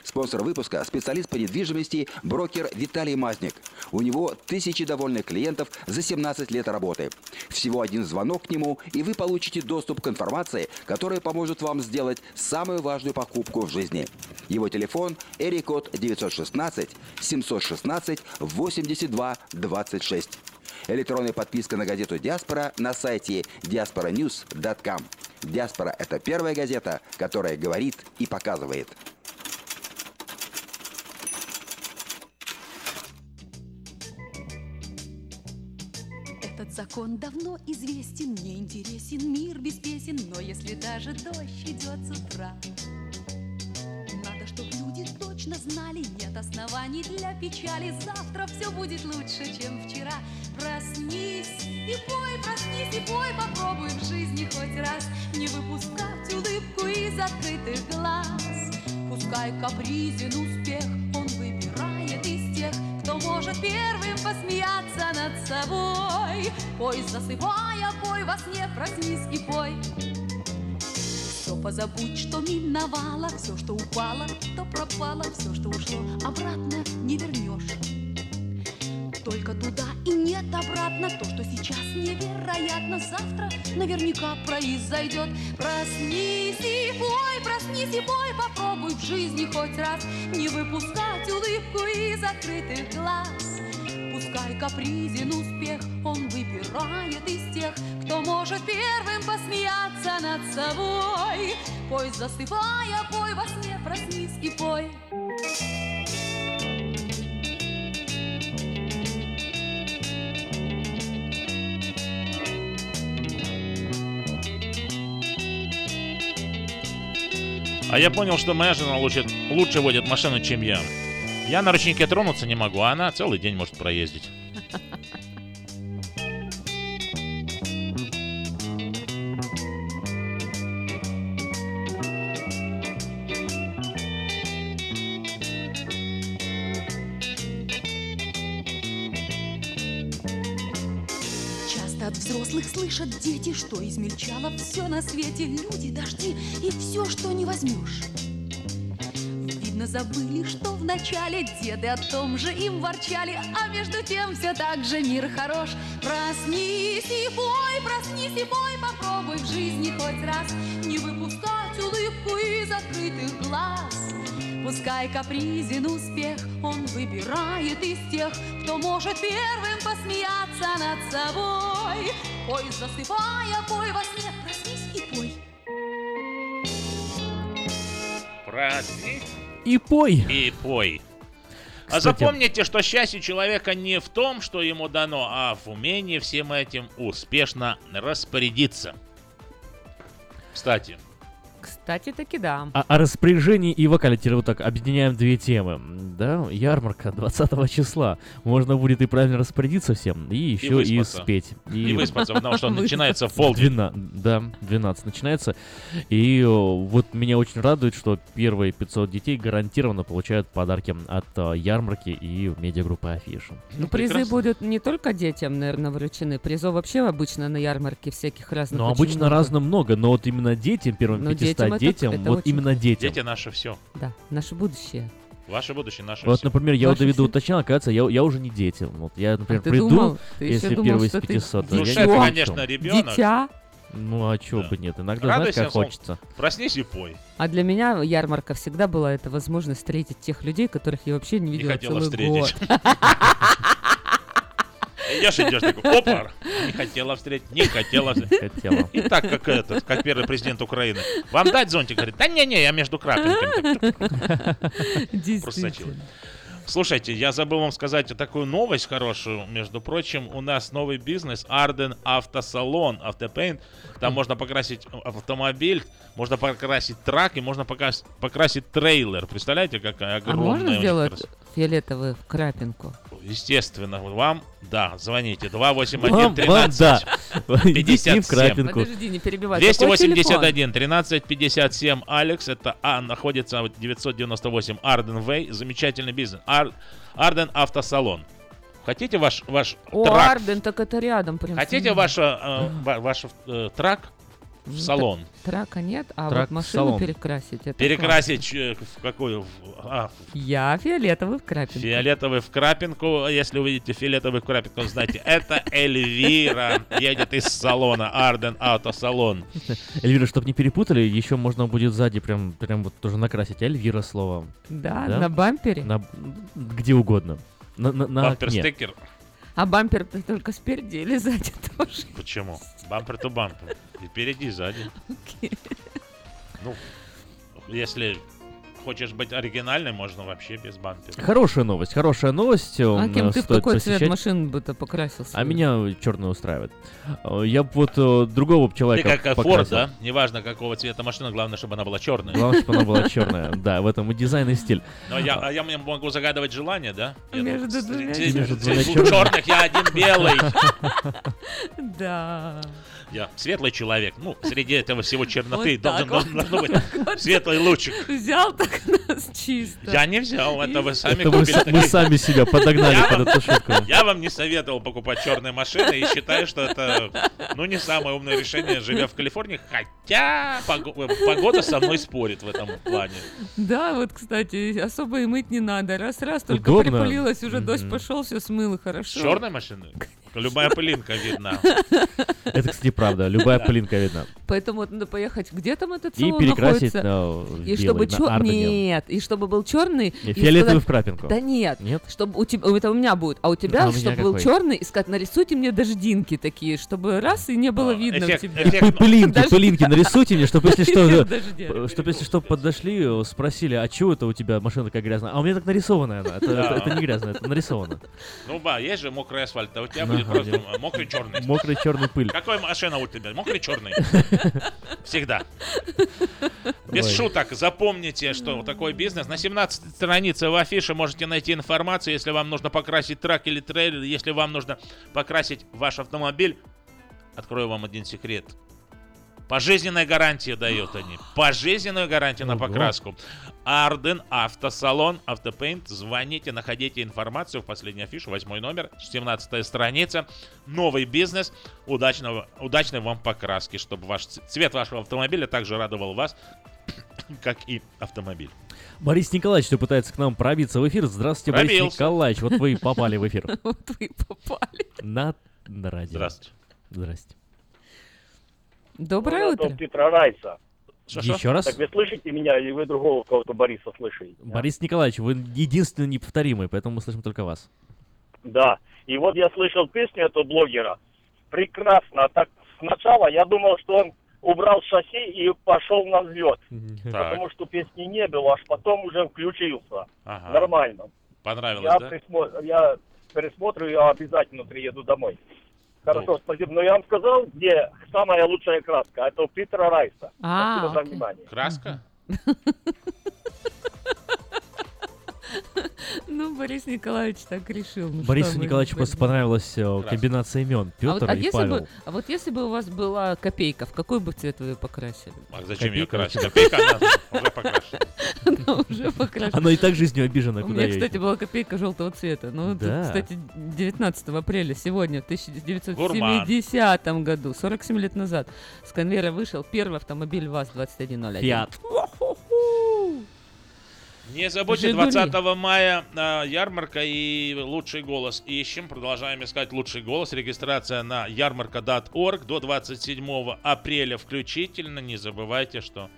Спонсор выпуска – специалист по недвижимости, брокер Виталий Мазник. У него тысячи довольных клиентов за 17 лет работы. Всего один звонок к нему, и вы получите доступ к информации, которая поможет вам сделать самую важную покупку в жизни. Его телефон – Эрикод 916 716 82 26. Электронная подписка на газету «Диаспора» на сайте diasporanews.com. «Диаспора» – это первая газета, которая говорит и показывает. Этот закон давно известен, мне интересен мир без песен, но если даже дождь идет с утра, надо, чтобы люди точно знали, нет оснований для печали, завтра все будет лучше, чем вчера. Проснись и пой, проснись и пой, попробуй в жизни хоть раз не выпускать улыбку из открытых глаз. Пускай капризен успех, он выбирает из тех, кто может первым посмеяться над собой. Пой, засыпая, пой во сне, проснись и пой. Все позабудь, что миновало, все, что упало, то пропало, все, что ушло, обратно не вернешь. Только туда и нет обратно То, что сейчас невероятно Завтра наверняка произойдет Проснись и пой, проснись и пой Попробуй в жизни хоть раз Не выпускать улыбку из открытых глаз Пускай капризен успех Он выбирает из тех Кто может первым посмеяться над собой Пой, засыпая, пой во сне Проснись и пой А я понял, что моя жена лучше, лучше водит машину, чем я. Я на ручнике тронуться не могу, а она целый день может проездить. От взрослых слышат дети, что измельчало все на свете, люди, дожди и все, что не возьмешь. Забыли, что вначале деды о том же им ворчали, а между тем все так же мир хорош. Проснись и пой, проснись и пой, попробуй в жизни хоть раз не выпускать улыбку из открытых глаз. Пускай капризен успех, он выбирает из тех, кто может первым посмеяться над собой. Пой, засыпая, пой во сне, проснись и пой. Проснись И пой. и пой. А Кстати- запомните, что счастье человека не в том, что ему дано, а в умении всем этим успешно распорядиться. Кстати, Кстати, таки да. А, о распоряжении и вокале вот так объединяем две темы. Да, ярмарка *laughs* 20 числа. Можно будет и правильно распорядиться всем, и еще и, выспаться. спеть. И выспаться, потому что *laughs* Выспаться. начинается в полдень. Двена- Да, 12 начинается. И вот меня очень радует, что первые 500 детей гарантированно получают подарки от э, ярмарки и медиагруппы Афиша. Ну, призы будут не только детям, наверное, вручены. Призов вообще обычно на ярмарке всяких разных Ну, обычно много. разно много, но вот именно детям, первым Но 500 детям детям, это вот очень- именно детям. дети наше все. Да, наше будущее. Ваше будущее, наше Вот, все. например, я у Ваше Давида всё. уточнял, оказывается, я, я уже не дети. Вот я, например, А ты приду, думал? Если думал, первый из что ты 500. Ну, я это, конечно, ребенок. Дитя. Ну, а чё Да. бы нет? Иногда, знаешь, Радуйся, как сон. хочется. Проснись и пой. А для меня ярмарка всегда была это возможность встретить тех людей, которых я вообще не хотела целый встретить. год. *laughs* Идешь, идешь, такой, опа, не хотела встретить, не хотела. встретить. Хотела. И так, как этот, как первый президент Украины. Вам дать зонтик? Говорит, да не-не, я между крапинками. Просочила. Слушайте, я забыл вам сказать такую новость хорошую. Между прочим, у нас новый бизнес Арден Автосалон, Автопейнт. Там можно покрасить автомобиль, можно покрасить трак и можно покрасить, покрасить трейлер. Представляете, какая А огромная у можно сделать фиолетовую крапинку? Естественно, вам, да, звоните. Вам, 281 вам, да. 13 Идите в 57. крапинку. Подожди, не перебивай. Какой телефон? 281 13 57 Алекс. Это А находится в 998 Арден Вей. Замечательный бизнес. Ар- Арден Автосалон. Хотите ваш, ваш О, трак? Арден, так это рядом прям. Хотите ваш, э, ва- ваш э, трак в салон? Трака нет, а Трак вот в машину салон. перекрасить. это Перекрасить э, в какую? В- а, классно. Я фиолетовый в крапинку. Фиолетовый в крапинку. Если увидите фиолетовый в крапинку, знаете, это Эльвира едет из салона Арден Автосалон. Эльвира, чтобы не перепутали, еще можно будет сзади прям, прям вот тоже накрасить Эльвира слово. Да, на бампере. На, где угодно. На, на, на. Бампер-стикер. А бампер ты только спереди или сзади *laughs* тоже? Почему? Бампер то бампер. И впереди, и сзади. *laughs* Ну, если хочешь быть оригинальным, можно вообще без бампера. Хорошая новость, хорошая новость. А кем ты в какой цвет посещать. машин бы-то покрасился? А меня черный устраивает. Э, Я бы вот э, другого Ты человека как э, Ford, покрасил. да? Неважно, какого цвета машина, главное, чтобы она была черная. Главное, чтобы она была черная. *laughs* Да, в этом и дизайн, и стиль. Но я, а я могу загадывать желание, да? Между двумя черных я один белый. *laughs* Да. Я светлый человек. Ну, среди этого всего черноты должен, быть *laughs* светлый лучик. Взял так нас чисто. Я не взял, это вы сами Это мы, купили. с- мы сами себя подогнали Я под вам- эту шутку. *laughs* Я вам не советовал покупать черные машины и считаю, что это, ну, не самое умное решение, живя в Калифорнии, хотя пого- погода со мной спорит в этом плане. Да, вот, кстати, особо и мыть не надо. Раз-раз только Удобно. припылилось, уже дождь Мгм. пошел, все смыло, хорошо. черной машины любая пылинка видна. Это, кстати, правда. Любая пылинка видна. Поэтому надо поехать. Где там этот И салон перекрасить на в И чтобы белый, на чё- Ардене. Нет, и чтобы был черный. Фиолетовый в крапинку. Да нет. Нет? Чтобы у тебя, это у меня будет, а у тебя, А чтобы был черный, и сказать, нарисуйте мне дождинки такие, чтобы раз и не было видно Пылинки, пылинки нарисуйте мне, чтобы если что, да, дождя. чтобы если что подошли, э, спросили, а чего это у тебя машина такая грязная? А у меня так нарисована она. Это, не грязно, это нарисовано. Ну, ба, есть же мокрый асфальт, а у тебя будет просто нет. мокрый черный. Мокрый черный пыль. Какой машина у тебя? Мокрый черный. *laughs* Всегда. Без Ой. шуток, запомните, что такой бизнес. На 17 странице в афише можете найти информацию, если вам нужно покрасить трак или трейлер, если вам нужно покрасить ваш автомобиль. Открою вам один секрет. Пожизненная гарантия дают они. Пожизненную гарантию на покраску. Арден Автосалон, Автопейнт. Звоните, находите информацию в последней афише, восьмой номер, 17 страница. Новый бизнес. Удачного, удачной вам покраски, чтобы ваш цвет вашего автомобиля также радовал вас, *coughs* как и автомобиль. Борис Николаевич, кто пытается к нам пробиться в эфир. Здравствуйте, Борис Пробился. Николаевич. Вот вы и попали в эфир. *laughs* Вот вы попали. На, на радио. Здравствуйте. Здрасте. Доброе утро. Петра Райса. Еще раз? Так вы слышите меня, или вы другого кого-то Бориса слышите? Борис Николаевич, вы единственный неповторимый, поэтому мы слышим только вас. Да. И вот я слышал песню этого блогера. Прекрасно. Так сначала я думал, что он убрал шасси и пошел на взлет. Потому что песни не было, аж потом уже включился. Ага. Нормально. Понравилось, Я, да? присмо- я пересмотрю, я обязательно приеду домой. Хорошо, спасибо. Но я вам сказал, где самая лучшая краска. Это у Питера Райса. А, спасибо за окей. внимание. Краска? *laughs* *laughs* Ну, Борис Николаевич так решил. ну Борису Николаевичу просто понравилась э, комбинация имен. А вот, Петр а и если Павел. бы, а вот если бы у вас была копейка, в какой бы цвет вы ее покрасили? А зачем ее Копейка красить? Копейка, она уже покрашена. *laughs* Она уже покрашена. Она и так жизнью обижена, У куда меня, кстати, была копейка желтого цвета. Ну, Да. кстати, 19 апреля сегодня, в 1970 году, 47 лет назад, с конвейера вышел первый автомобиль ВАЗ-2101. Фиат. Не забудьте, Жигули. 20 мая а, ярмарка и лучший голос ищем. Продолжаем искать лучший голос. Регистрация на ярмарка.орг до 27 апреля включительно. Не забывайте, что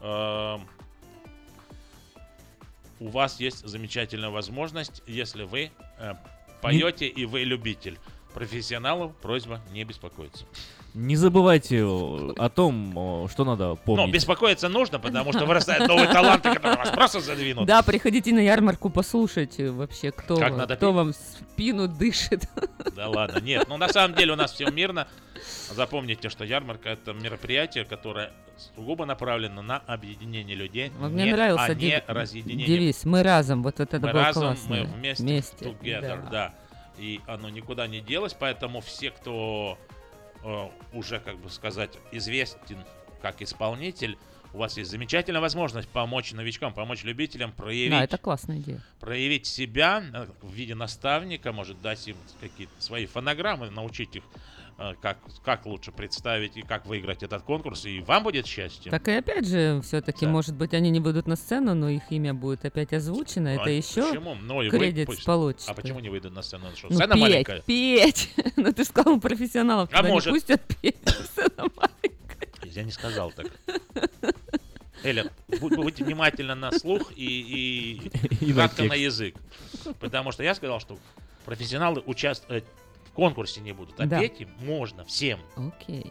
э, у вас есть замечательная возможность, если вы э, поете и вы любитель. Профессионалов просьба не беспокоиться. Не забывайте э, о том, о, что надо Но помнить. беспокоиться нужно, потому что вырастают новые таланты, которые вас просто задвинут. Да, приходите на ярмарку, послушайте вообще, кто, Как вам- надо кто петь? вам спину дышит. *laughs* Да ладно, нет. Ну, на самом деле у нас все мирно. Запомните, что ярмарка это мероприятие, которое сугубо направлено на объединение людей, Вот мне не- нравился а не дев- разъединение. девиз «Мы разом», вот это мы было разом, классно. мы вместе, Вместе, together, да. да. И оно никуда не делось, поэтому все, кто э, уже, как бы сказать, известен как исполнитель, у вас есть замечательная возможность помочь новичкам, помочь любителям проявить Да, это классная идея. проявить себя э, в виде наставника, может дать им какие-то свои фонограммы, научить их, э, как, как лучше представить и как выиграть этот конкурс, и вам будет счастье. Так и опять же, все-таки, может быть, они не выйдут на сцену, но их имя будет опять озвучено. А это еще почему? Ну, и вы кредит пусть- получите. А почему не выйдут на сцену? Что, Ну, сцена петь, маленькая? петь. *laughs* ну, ты же сказал, профессионалов А туда не может. пустят петь. *laughs* Сцена Я не сказал так. Эля, будь- будьте внимательны на слух и, и, И на кратко на язык. Потому что я сказал, что профессионалы участвовать в конкурсе не будут. А Да. петь им можно всем. Окей.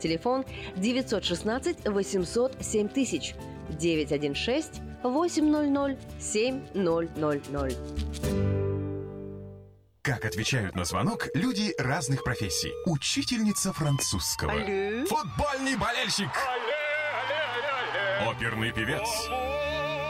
Телефон 916 800 7000 916 800 7000. Как отвечают на звонок люди разных профессий. Учительница французского. Алле. Футбольный болельщик. Оперный певец.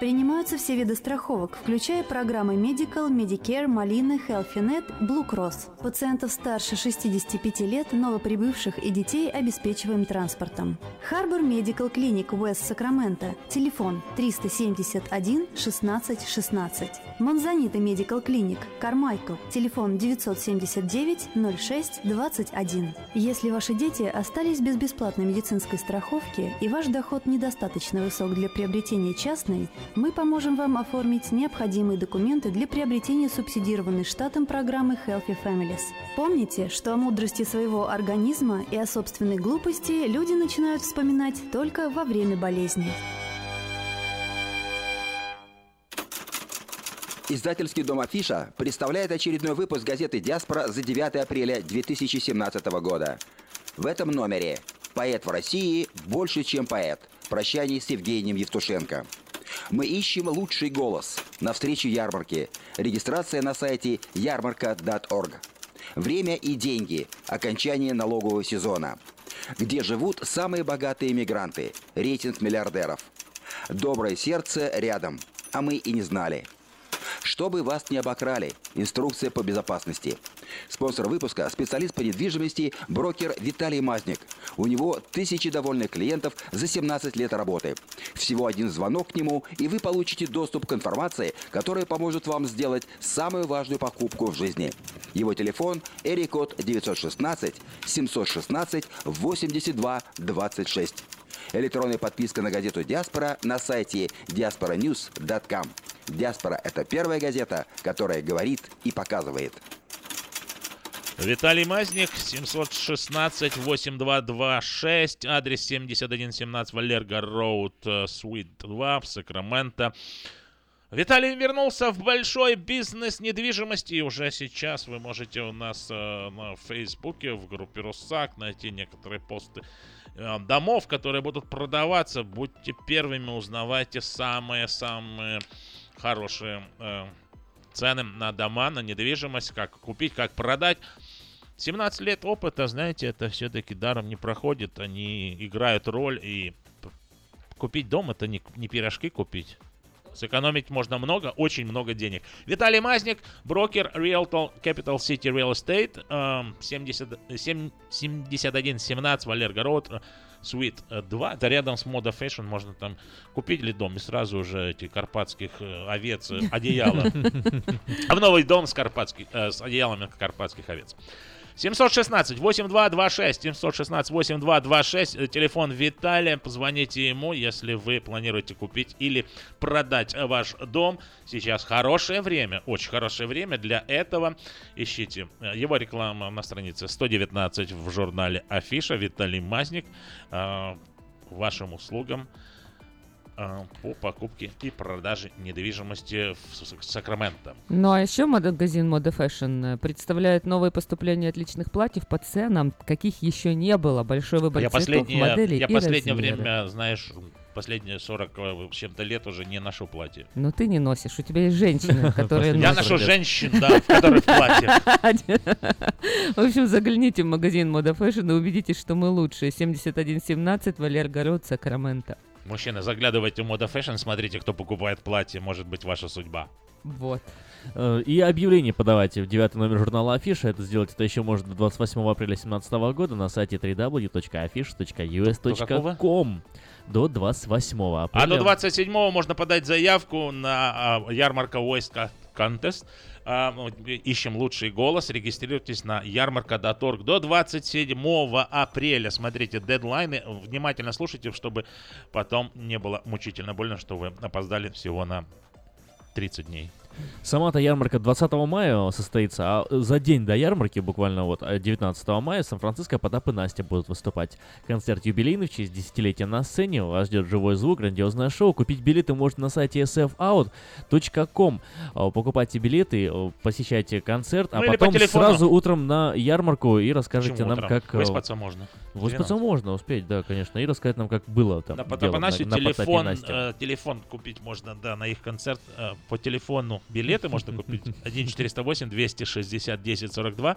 Принимаются все виды страховок, включая программы Medical, Medicare, Малина, HealthyNet, Blue Cross. Пациентов старше 65 лет, новоприбывших и детей обеспечиваем транспортом. Харбор Медикал Клиник Уэст Сакраменто. Телефон 371 16 16. Монзанита Медикал Клиник Кармайкл. Телефон 979 06 21. Если ваши дети остались без бесплатной медицинской страховки и ваш доход недостаточно высок для приобретения частной, мы поможем вам оформить необходимые документы для приобретения субсидированной штатом программы Healthy Families. Помните, что о мудрости своего организма и о собственной глупости люди начинают вспоминать только во время болезни. Издательский дом «Афиша» представляет очередной выпуск газеты «Диаспора» за 9 апреля 2017 года. В этом номере «Поэт в России больше, чем поэт. Прощание с Евгением Евтушенко». Мы ищем лучший голос на встрече ярмарки. Регистрация на сайте ярмарка.орг. Время и деньги. Окончание налогового сезона. Где живут самые богатые мигранты. Рейтинг миллиардеров. Доброе сердце рядом. А мы и не знали. Чтобы вас не обокрали. Инструкция по безопасности. Спонсор выпуска – специалист по недвижимости, брокер Виталий Мазник. У него тысячи довольных клиентов за 17 лет работы. Всего один звонок к нему, и вы получите доступ к информации, которая поможет вам сделать самую важную покупку в жизни. Его телефон – Эрикод 916 716 82 26. Электронная подписка на газету «Диаспора» на сайте diasporanews.com. «Диаспора» – это первая газета, которая говорит и показывает. Виталий Мазник, 716-8226, адрес 7117 Валерго Роуд, Суит 2 в Сакраменто. Виталий вернулся в большой бизнес недвижимости, и уже сейчас вы можете у нас э, на Фейсбуке, в группе Русак найти некоторые посты э, домов, которые будут продаваться. Будьте первыми, узнавайте самые-самые хорошие э, цены на дома, на недвижимость, как купить, как продать. 17 лет опыта, знаете, это все-таки даром не проходит. Они играют роль, и купить дом это не, не пирожки купить. Сэкономить можно много, очень много денег. Виталий Мазник, брокер Realtor Capital City Real Estate, э, 70, 7, 7117 Валерго Роуд, Suite 2. Это рядом с Moda Fashion. Можно там купить ли дом и сразу же эти карпатских э, овец, э, одеяла. *laughs* А в новый дом с, карпатских, э, с одеялами карпатских овец. 716-8226, 716-8226, э, телефон Виталия, позвоните ему, если вы планируете купить или продать ваш дом. Сейчас хорошее время, очень хорошее время для этого. Ищите э, его реклама на странице 119 в журнале Афиша. Виталий Мазник э, вашим услугам по покупке и продаже недвижимости в Сакраменто. Ну а еще магазин Moda Fashion представляет новые поступления отличных платьев по ценам, каких еще не было. Большой выбор я цветов, моделей Я и последнее размеров. время, знаешь, последние 40 с чем-то лет уже не ношу платье. Ну ты не носишь, у тебя есть женщины, *laughs* которые Я ношу женщин, да, которые в платье. В общем, загляните в магазин Moda Fashion и убедитесь, что мы лучшие. 7117 Валер Город, Сакраменто. Мужчины, заглядывайте в Moda Fashion, смотрите, кто покупает платье, может быть ваша судьба. Вот. Э, И объявление подавайте в девятый номер журнала Афиша. Это сделать это еще можно до 28 апреля 2017 года на сайте www.afisha.us.com до 28 апреля. А до 27 можно подать заявку на а, ярмарка войска Contest. Ищем лучший голос. Регистрируйтесь на ярмарка.орг до 27 апреля. Смотрите дедлайны. Внимательно слушайте, чтобы потом не было мучительно больно, что вы опоздали всего на 30 дней. Сама-то ярмарка 20 мая состоится, а за день до ярмарки, буквально вот э, 19 мая, в Сан-Франциско Потап и Настя будут выступать. Концерт юбилейный в честь десятилетия на сцене, вас ждет живой звук, грандиозное шоу. Купить билеты можно на сайте sfout.com. А, Покупайте билеты, э, посещайте концерт, а Ну потом сразу утром на ярмарку и расскажите Почему нам, утром? как... э, Выспаться можно. Выспаться 12. можно, успеть, да, конечно. И рассказать нам, как было там На дело Настю на- на телефон, Насте. э, телефон купить можно, да, на их концерт э, по телефону. Билеты можно купить 1 408 260 10 42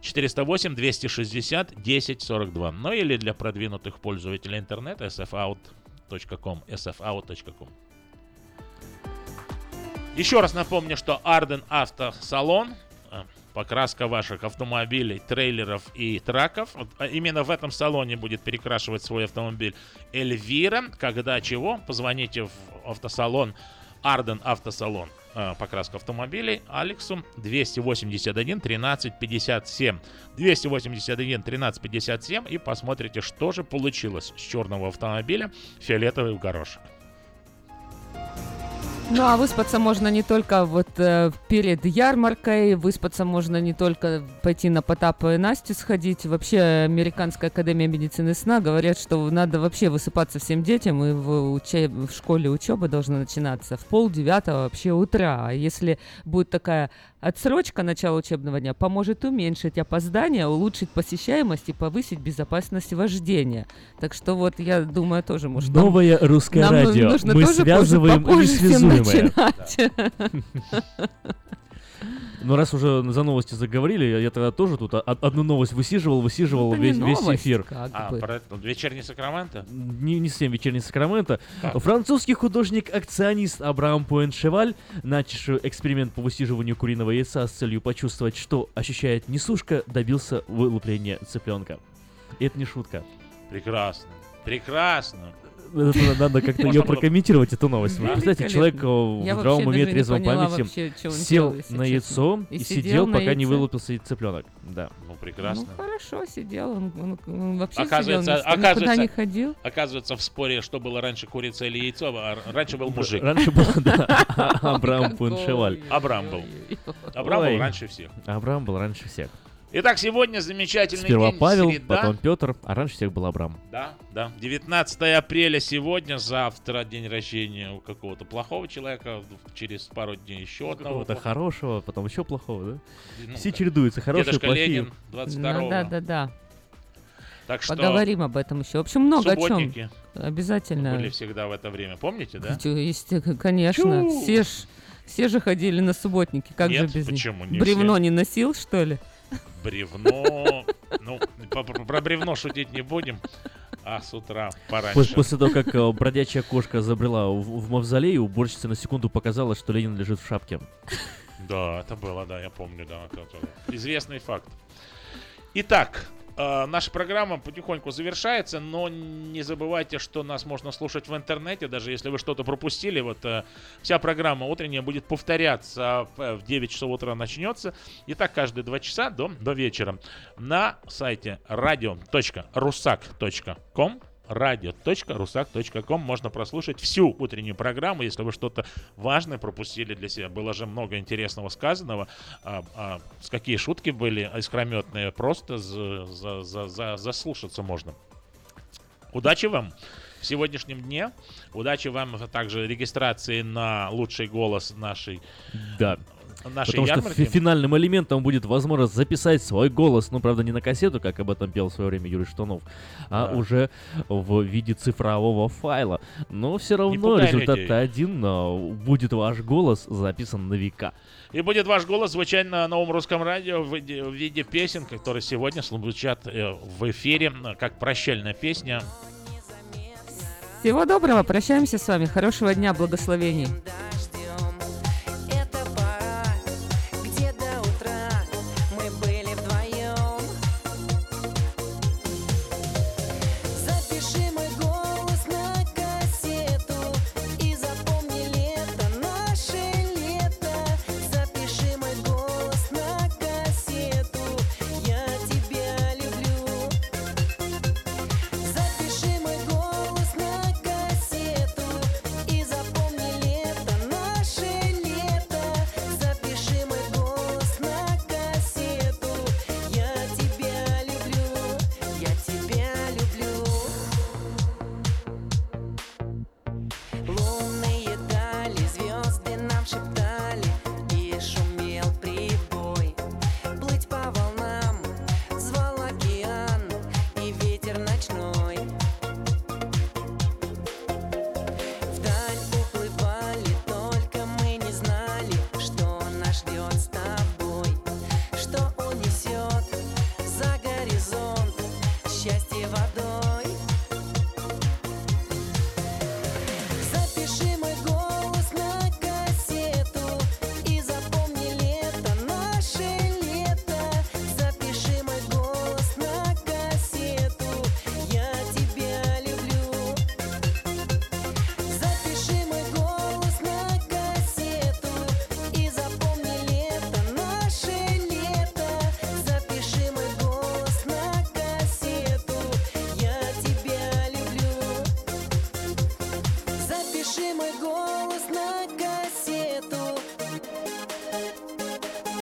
408 260 10 42. Ну или для продвинутых пользователей интернета sfout.com sfout.com Еще раз напомню, что Арден Автосалон покраска ваших автомобилей, трейлеров и траков. А именно в этом салоне будет перекрашивать свой автомобиль Эльвира. Когда чего, позвоните в автосалон Арден Автосалон. э, Покраска автомобилей Алексу 281 13 57 281 13 57 и посмотрите, что же получилось с черного автомобиля фиолетовый горошек. Ну а выспаться можно не только вот э, перед ярмаркой, выспаться можно не только пойти на Потапа и Настю сходить. Вообще Американская академия медицины сна говорят, что надо вообще высыпаться всем детям, и в, уче- в школе учеба должна начинаться в пол девятого вообще утра. А если будет такая отсрочка начала учебного дня, поможет уменьшить опоздание, улучшить посещаемость и повысить безопасность вождения. Так что вот я думаю тоже может нам- Новое русское нам радио. нужно Мы тоже связываем попозже всем несвязуемое. начинать. *laughs* Ну, раз уже за новости заговорили, я тогда тоже тут одну новость высиживал, высиживал не весь, весь эфир. как А, бы. про это, вечерний Сакраменто? Не, не совсем вечерний Сакраменто. Как? Французский художник-акционист Абрам Пуэншеваль, начавший эксперимент по высиживанию куриного яйца с целью почувствовать, что ощущает несушка, добился вылупления цыпленка. И это не шутка. Прекрасно. Прекрасно. Это надо, *laughs* как-то ее прокомментировать, эту новость. Представляете, человек э, в здравом уме, трезвом памяти он сел на яйцо И сидел пока не вылупился цыпленок. Да. Ну, прекрасно. Ну хорошо, сидел. Он, он- он вообще Оказывается, сидел, никуда оказывается, не ходил. оказывается, в споре, что было раньше, курица или яйцо, а раньше был мужик. Раньше был, да, *laughs* Абрам Пуншеваль. Абрам был. Абрам был раньше всех. Абрам был раньше всех. Итак, сегодня замечательный Сперва день, Павел, среда. потом Петр, а раньше всех был Абрам. Да, да. 19 апреля сегодня, завтра день рождения у какого-то плохого человека, через пару дней еще одного. Какого-то хорошего, потом еще плохого, да? Ну, Все да. чередуются, хорошие, Дедушка плохие. Ленин, 22 Да, да, да. Так что Поговорим об этом еще. В общем, много о чем. субботники Обязательно. были всегда в это время, помните, да? Э, конечно. Чу. Все ж, все же ходили на субботники. Как Нет, же без почему них? не Бревно все? не носил, что ли? Бревно. Ну, про бревно шутить не будем. А с утра пораньше. После того, как э, бродячая кошка забрела в, в мавзолей, уборщице на секунду показалось, что Ленин лежит в шапке. Да, это было, да, я помню, да. это Известный факт. Итак, наша программа потихоньку завершается, но не забывайте, что нас можно слушать в интернете, даже если вы что-то пропустили. Вот э, вся программа утренняя будет повторяться э, в 9 часов утра начнется. И так каждые 2 часа до, до вечера на сайте radio.rusak.com radio.rusak.com можно прослушать всю утреннюю программу, если вы что-то важное пропустили для себя. Было же много интересного сказанного. А, а, какие шутки были искрометные, просто за- за- за- за- заслушаться можно. Удачи вам в сегодняшнем дне. Удачи вам также регистрации на лучший голос нашей, Да. Нашей Потому что ярмарки. фи- финальным элементом будет возможность записать свой голос, ну, правда, не на кассету, как об этом пел в свое время Юрий Штанов, а Да. уже в виде цифрового файла. Но все равно результат один, но будет ваш голос записан на века. И будет ваш голос звучать на новом русском радио в виде, в виде песен, которые сегодня звучат э, в эфире, как прощальная песня. Всего доброго. Прощаемся с вами. Хорошего дня. Благословений.